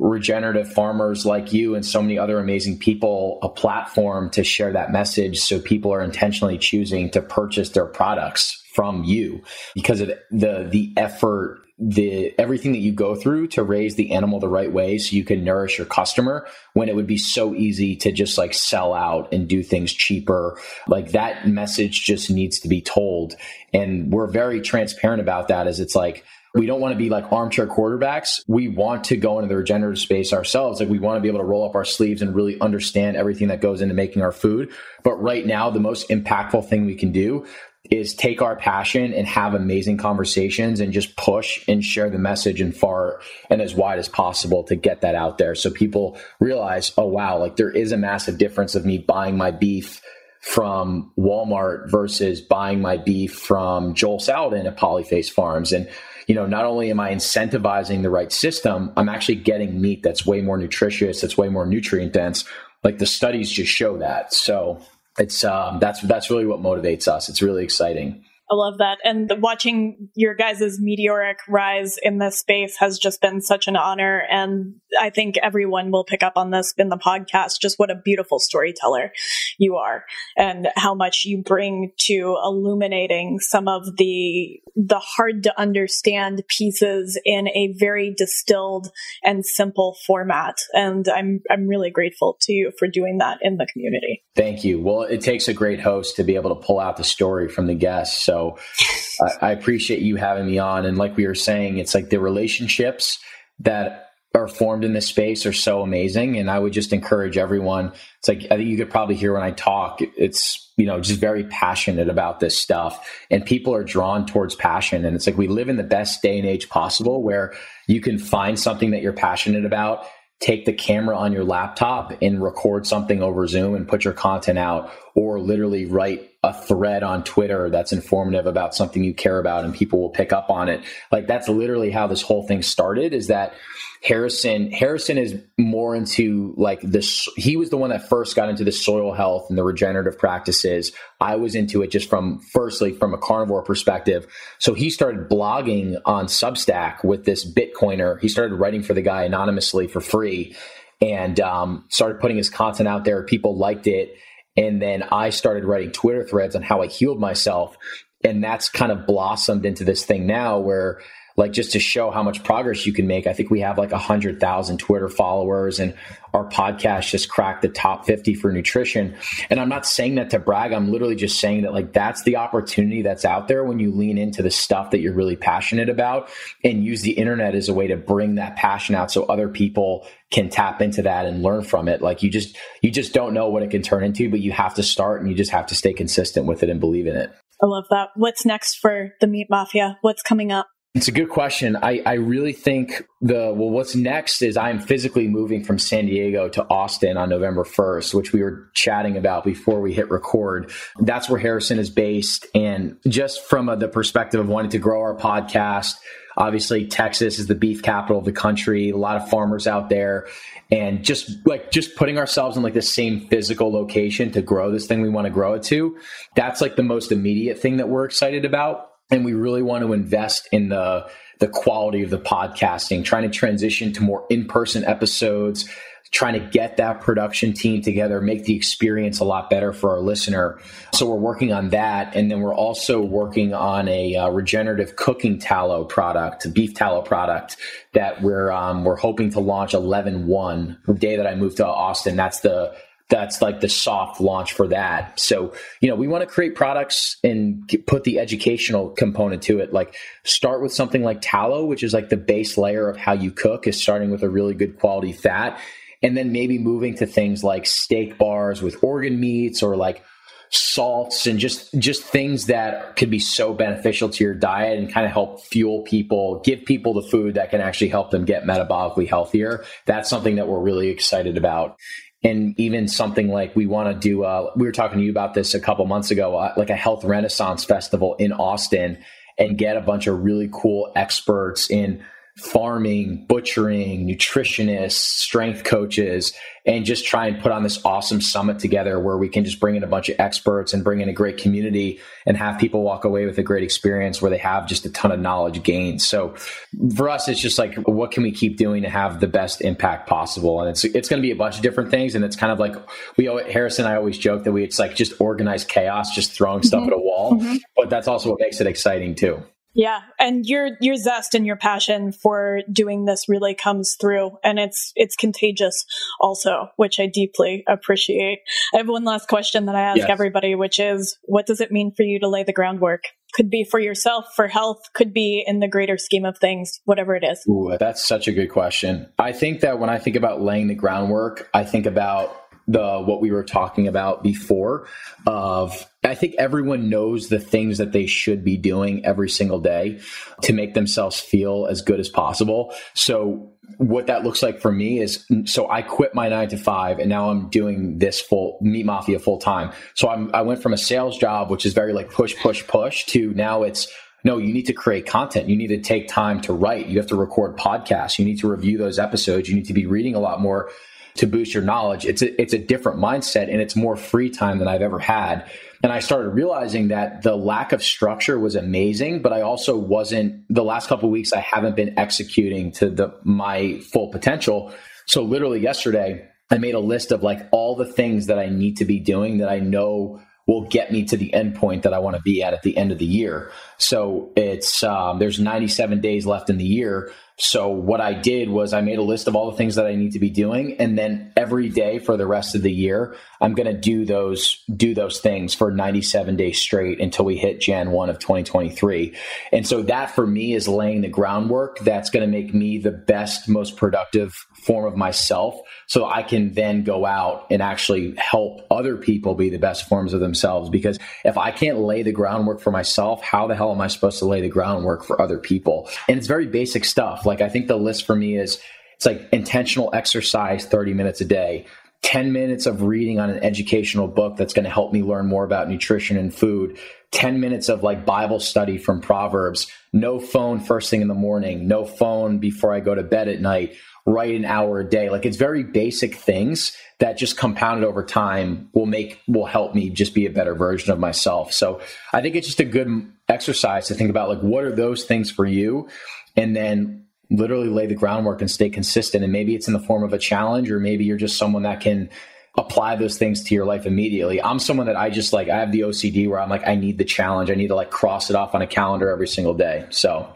regenerative farmers like you and so many other amazing people a platform to share that message so people are intentionally choosing to purchase their products from you because of the the effort the everything that you go through to raise the animal the right way so you can nourish your customer when it would be so easy to just like sell out and do things cheaper like that message just needs to be told and we're very transparent about that as it's like we don't want to be like armchair quarterbacks. We want to go into the regenerative space ourselves. Like we want to be able to roll up our sleeves and really understand everything that goes into making our food. But right now, the most impactful thing we can do is take our passion and have amazing conversations and just push and share the message and far and as wide as possible to get that out there so people realize, oh wow, like there is a massive difference of me buying my beef from Walmart versus buying my beef from Joel Salatin at Polyface Farms. And you know, not only am I incentivizing the right system, I'm actually getting meat that's way more nutritious, that's way more nutrient dense. Like the studies just show that. So it's um, that's that's really what motivates us. It's really exciting. I love that. And watching your guys' meteoric rise in this space has just been such an honor. And I think everyone will pick up on this in the podcast, just what a beautiful storyteller you are and how much you bring to illuminating some of the, the hard to understand pieces in a very distilled and simple format. And I'm, I'm really grateful to you for doing that in the community. Thank you. Well, it takes a great host to be able to pull out the story from the guests. So I, I appreciate you having me on. And like we were saying, it's like the relationships that are formed in this space are so amazing. And I would just encourage everyone. It's like, I think you could probably hear when I talk, it's, you know, just very passionate about this stuff and people are drawn towards passion. And it's like, we live in the best day and age possible where you can find something that you're passionate about, take the camera on your laptop and record something over Zoom and put your content out or literally write a thread on Twitter that's informative about something you care about and people will pick up on it. Like that's literally how this whole thing started is that Harrison Harrison is more into like this he was the one that first got into the soil health and the regenerative practices. I was into it just from firstly from a carnivore perspective. So he started blogging on Substack with this Bitcoiner. He started writing for the guy anonymously for free and um, started putting his content out there. People liked it and then I started writing Twitter threads on how I healed myself. And that's kind of blossomed into this thing now where like just to show how much progress you can make. I think we have like a hundred thousand Twitter followers and our podcast just cracked the top 50 for nutrition. And I'm not saying that to brag. I'm literally just saying that like that's the opportunity that's out there when you lean into the stuff that you're really passionate about and use the internet as a way to bring that passion out so other people can tap into that and learn from it. Like you just, you just don't know what it can turn into, but you have to start and you just have to stay consistent with it and believe in it. I love that. What's next for the Meat Mafia? What's coming up? It's a good question. I, I really think the well, what's next is I'm physically moving from San Diego to Austin on November 1st, which we were chatting about before we hit record. That's where Harrison is based. And just from a, the perspective of wanting to grow our podcast, obviously Texas is the beef capital of the country, a lot of farmers out there. And just like just putting ourselves in like the same physical location to grow this thing we want to grow it to, that's like the most immediate thing that we're excited about and we really want to invest in the the quality of the podcasting trying to transition to more in-person episodes trying to get that production team together make the experience a lot better for our listener. So we're working on that. And then we're also working on a uh, regenerative cooking tallow product beef tallow product that we're um, we're hoping to launch 11-1 the day that i moved to austin. That's the that's like the soft launch for that. So, you know, we want to create products and put the educational component to it. Like start with something like tallow, which is like the base layer of how you cook is starting with a really good quality fat. And then maybe moving to things like steak bars with organ meats or like salts and just just things that could be so beneficial to your diet and kind of help fuel people give people the food that can actually help them get metabolically healthier that's something that we're really excited about and even something like we want to do uh, we were talking to you about this a couple months ago uh, like a health renaissance festival in austin and get a bunch of really cool experts in farming, butchering, nutritionists, strength coaches, and just try and put on this awesome summit together where we can just bring in a bunch of experts and bring in a great community and have people walk away with a great experience where they have just a ton of knowledge gained. So for us, it's just like, what can we keep doing to have the best impact possible? And it's, it's going to be a bunch of different things. And it's kind of like we, Harrison, I always joke that we, it's like just organized chaos, just throwing stuff mm-hmm. at a wall. Mm-hmm. But that's also what makes it exciting too. Yeah, and your your zest and your passion for doing this really comes through and it's it's contagious also, which I deeply appreciate. I have one last question that I ask yes. everybody, which is what does it mean for you to lay the groundwork? Could be for yourself, for health, could be in the greater scheme of things, whatever it is. Ooh, that's such a good question. I think that when I think about laying the groundwork, I think about the what we were talking about before of I think everyone knows the things that they should be doing every single day to make themselves feel as good as possible. So what that looks like for me is so I quit my nine to five and now I'm doing this full meat mafia full time. So I'm, I went from a sales job, which is very like push, push, push to now it's no, you need to create content. You need to take time to write. You have to record podcasts. You need to review those episodes. You need to be reading a lot more to boost your knowledge. It's a, it's a different mindset and it's more free time than I've ever had. And I started realizing that the lack of structure was amazing, but I also wasn't the last couple weeks I haven't been executing to the my full potential. So literally yesterday I made a list of like all the things that I need to be doing that I know will get me to the end point that I want to be at at the end of the year. So it's um, there's 97 days left in the year. So what I did was I made a list of all the things that I need to be doing, and then every day for the rest of the year, I'm going to do those do those things for 97 days straight until we hit Jan 1 of 2023. And so that for me is laying the groundwork that's going to make me the best, most productive form of myself, so I can then go out and actually help other people be the best forms of themselves. Because if I can't lay the groundwork for myself, how the hell am I supposed to lay the groundwork for other people? And it's very basic stuff like I think the list for me is it's like intentional exercise 30 minutes a day. 10 minutes of reading on an educational book that's going to help me learn more about nutrition and food, 10 minutes of like Bible study from Proverbs, no phone first thing in the morning, no phone before I go to bed at night, write an hour a day. Like it's very basic things that just compounded over time will make, will help me just be a better version of myself. So I think it's just a good exercise to think about like, what are those things for you? And then literally lay the groundwork and stay consistent. And maybe it's in the form of a challenge, or maybe you're just someone that can apply those things to your life immediately. I'm someone that I just like, I have the OCD where I'm like, I need the challenge. I need to like cross it off on a calendar every single day. So,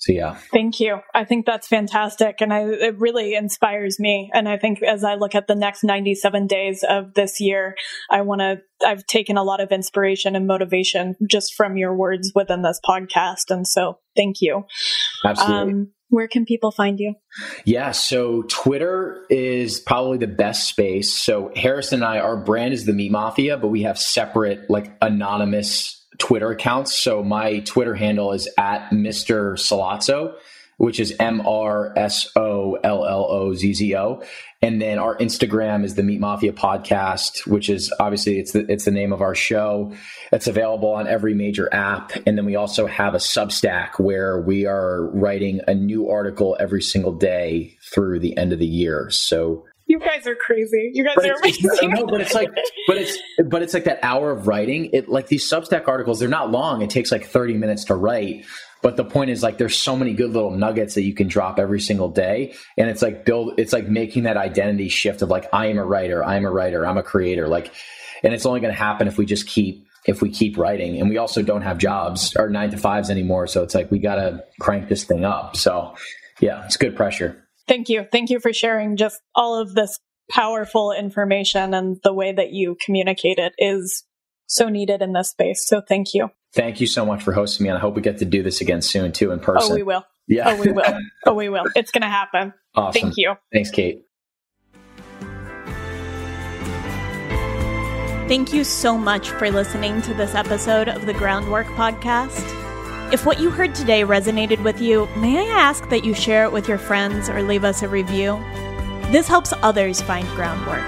so yeah. Thank you. I think that's fantastic. And I, it really inspires me. And I think as I look at the next 97 days of this year, I want to, I've taken a lot of inspiration and motivation just from your words within this podcast. And so thank you. Absolutely. Um, where can people find you? Yeah, so Twitter is probably the best space. So Harrison and I, our brand is the Meat Mafia, but we have separate, like anonymous Twitter accounts. So my Twitter handle is at Mr. Sollozzo which is M R S O L L O Z Z O. And then our Instagram is the Meat Mafia Podcast, which is obviously it's the it's the name of our show. It's available on every major app. And then we also have a Substack where we are writing a new article every single day through the end of the year. So you guys are crazy. You guys but are amazing. No, but it's like, but it's, but it's like that hour of writing. It like these Substack articles. They're not long. It takes like thirty minutes to write. But the point is like there's so many good little nuggets that you can drop every single day. And it's like build it's like making that identity shift of like I am a writer, I'm a writer, I'm a creator. Like and it's only gonna happen if we just keep if we keep writing. And we also don't have jobs or nine to fives anymore. So it's like we gotta crank this thing up. So yeah, it's good pressure. Thank you. Thank you for sharing just all of this powerful information and the way that you communicate it is so needed in this space. So thank you. Thank you so much for hosting me. And I hope we get to do this again soon too in person. Oh, we will. Yeah. Oh, we will. oh, we will. It's going to happen. Awesome. Thank you. Thanks, Kate. Thank you so much for listening to this episode of the Groundwork Podcast. If what you heard today resonated with you, may I ask that you share it with your friends or leave us a review? This helps others find groundwork.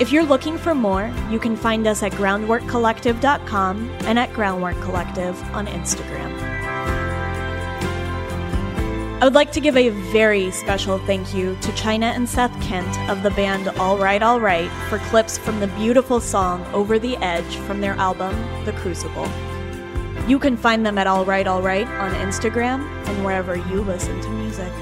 If you're looking for more, you can find us at groundworkcollective.com and at Groundwork Collective on Instagram. I would like to give a very special thank you to China and Seth Kent of the band All Right All Right for clips from the beautiful song Over the Edge from their album The Crucible. You can find them at All Right All Right on Instagram and wherever you listen to music.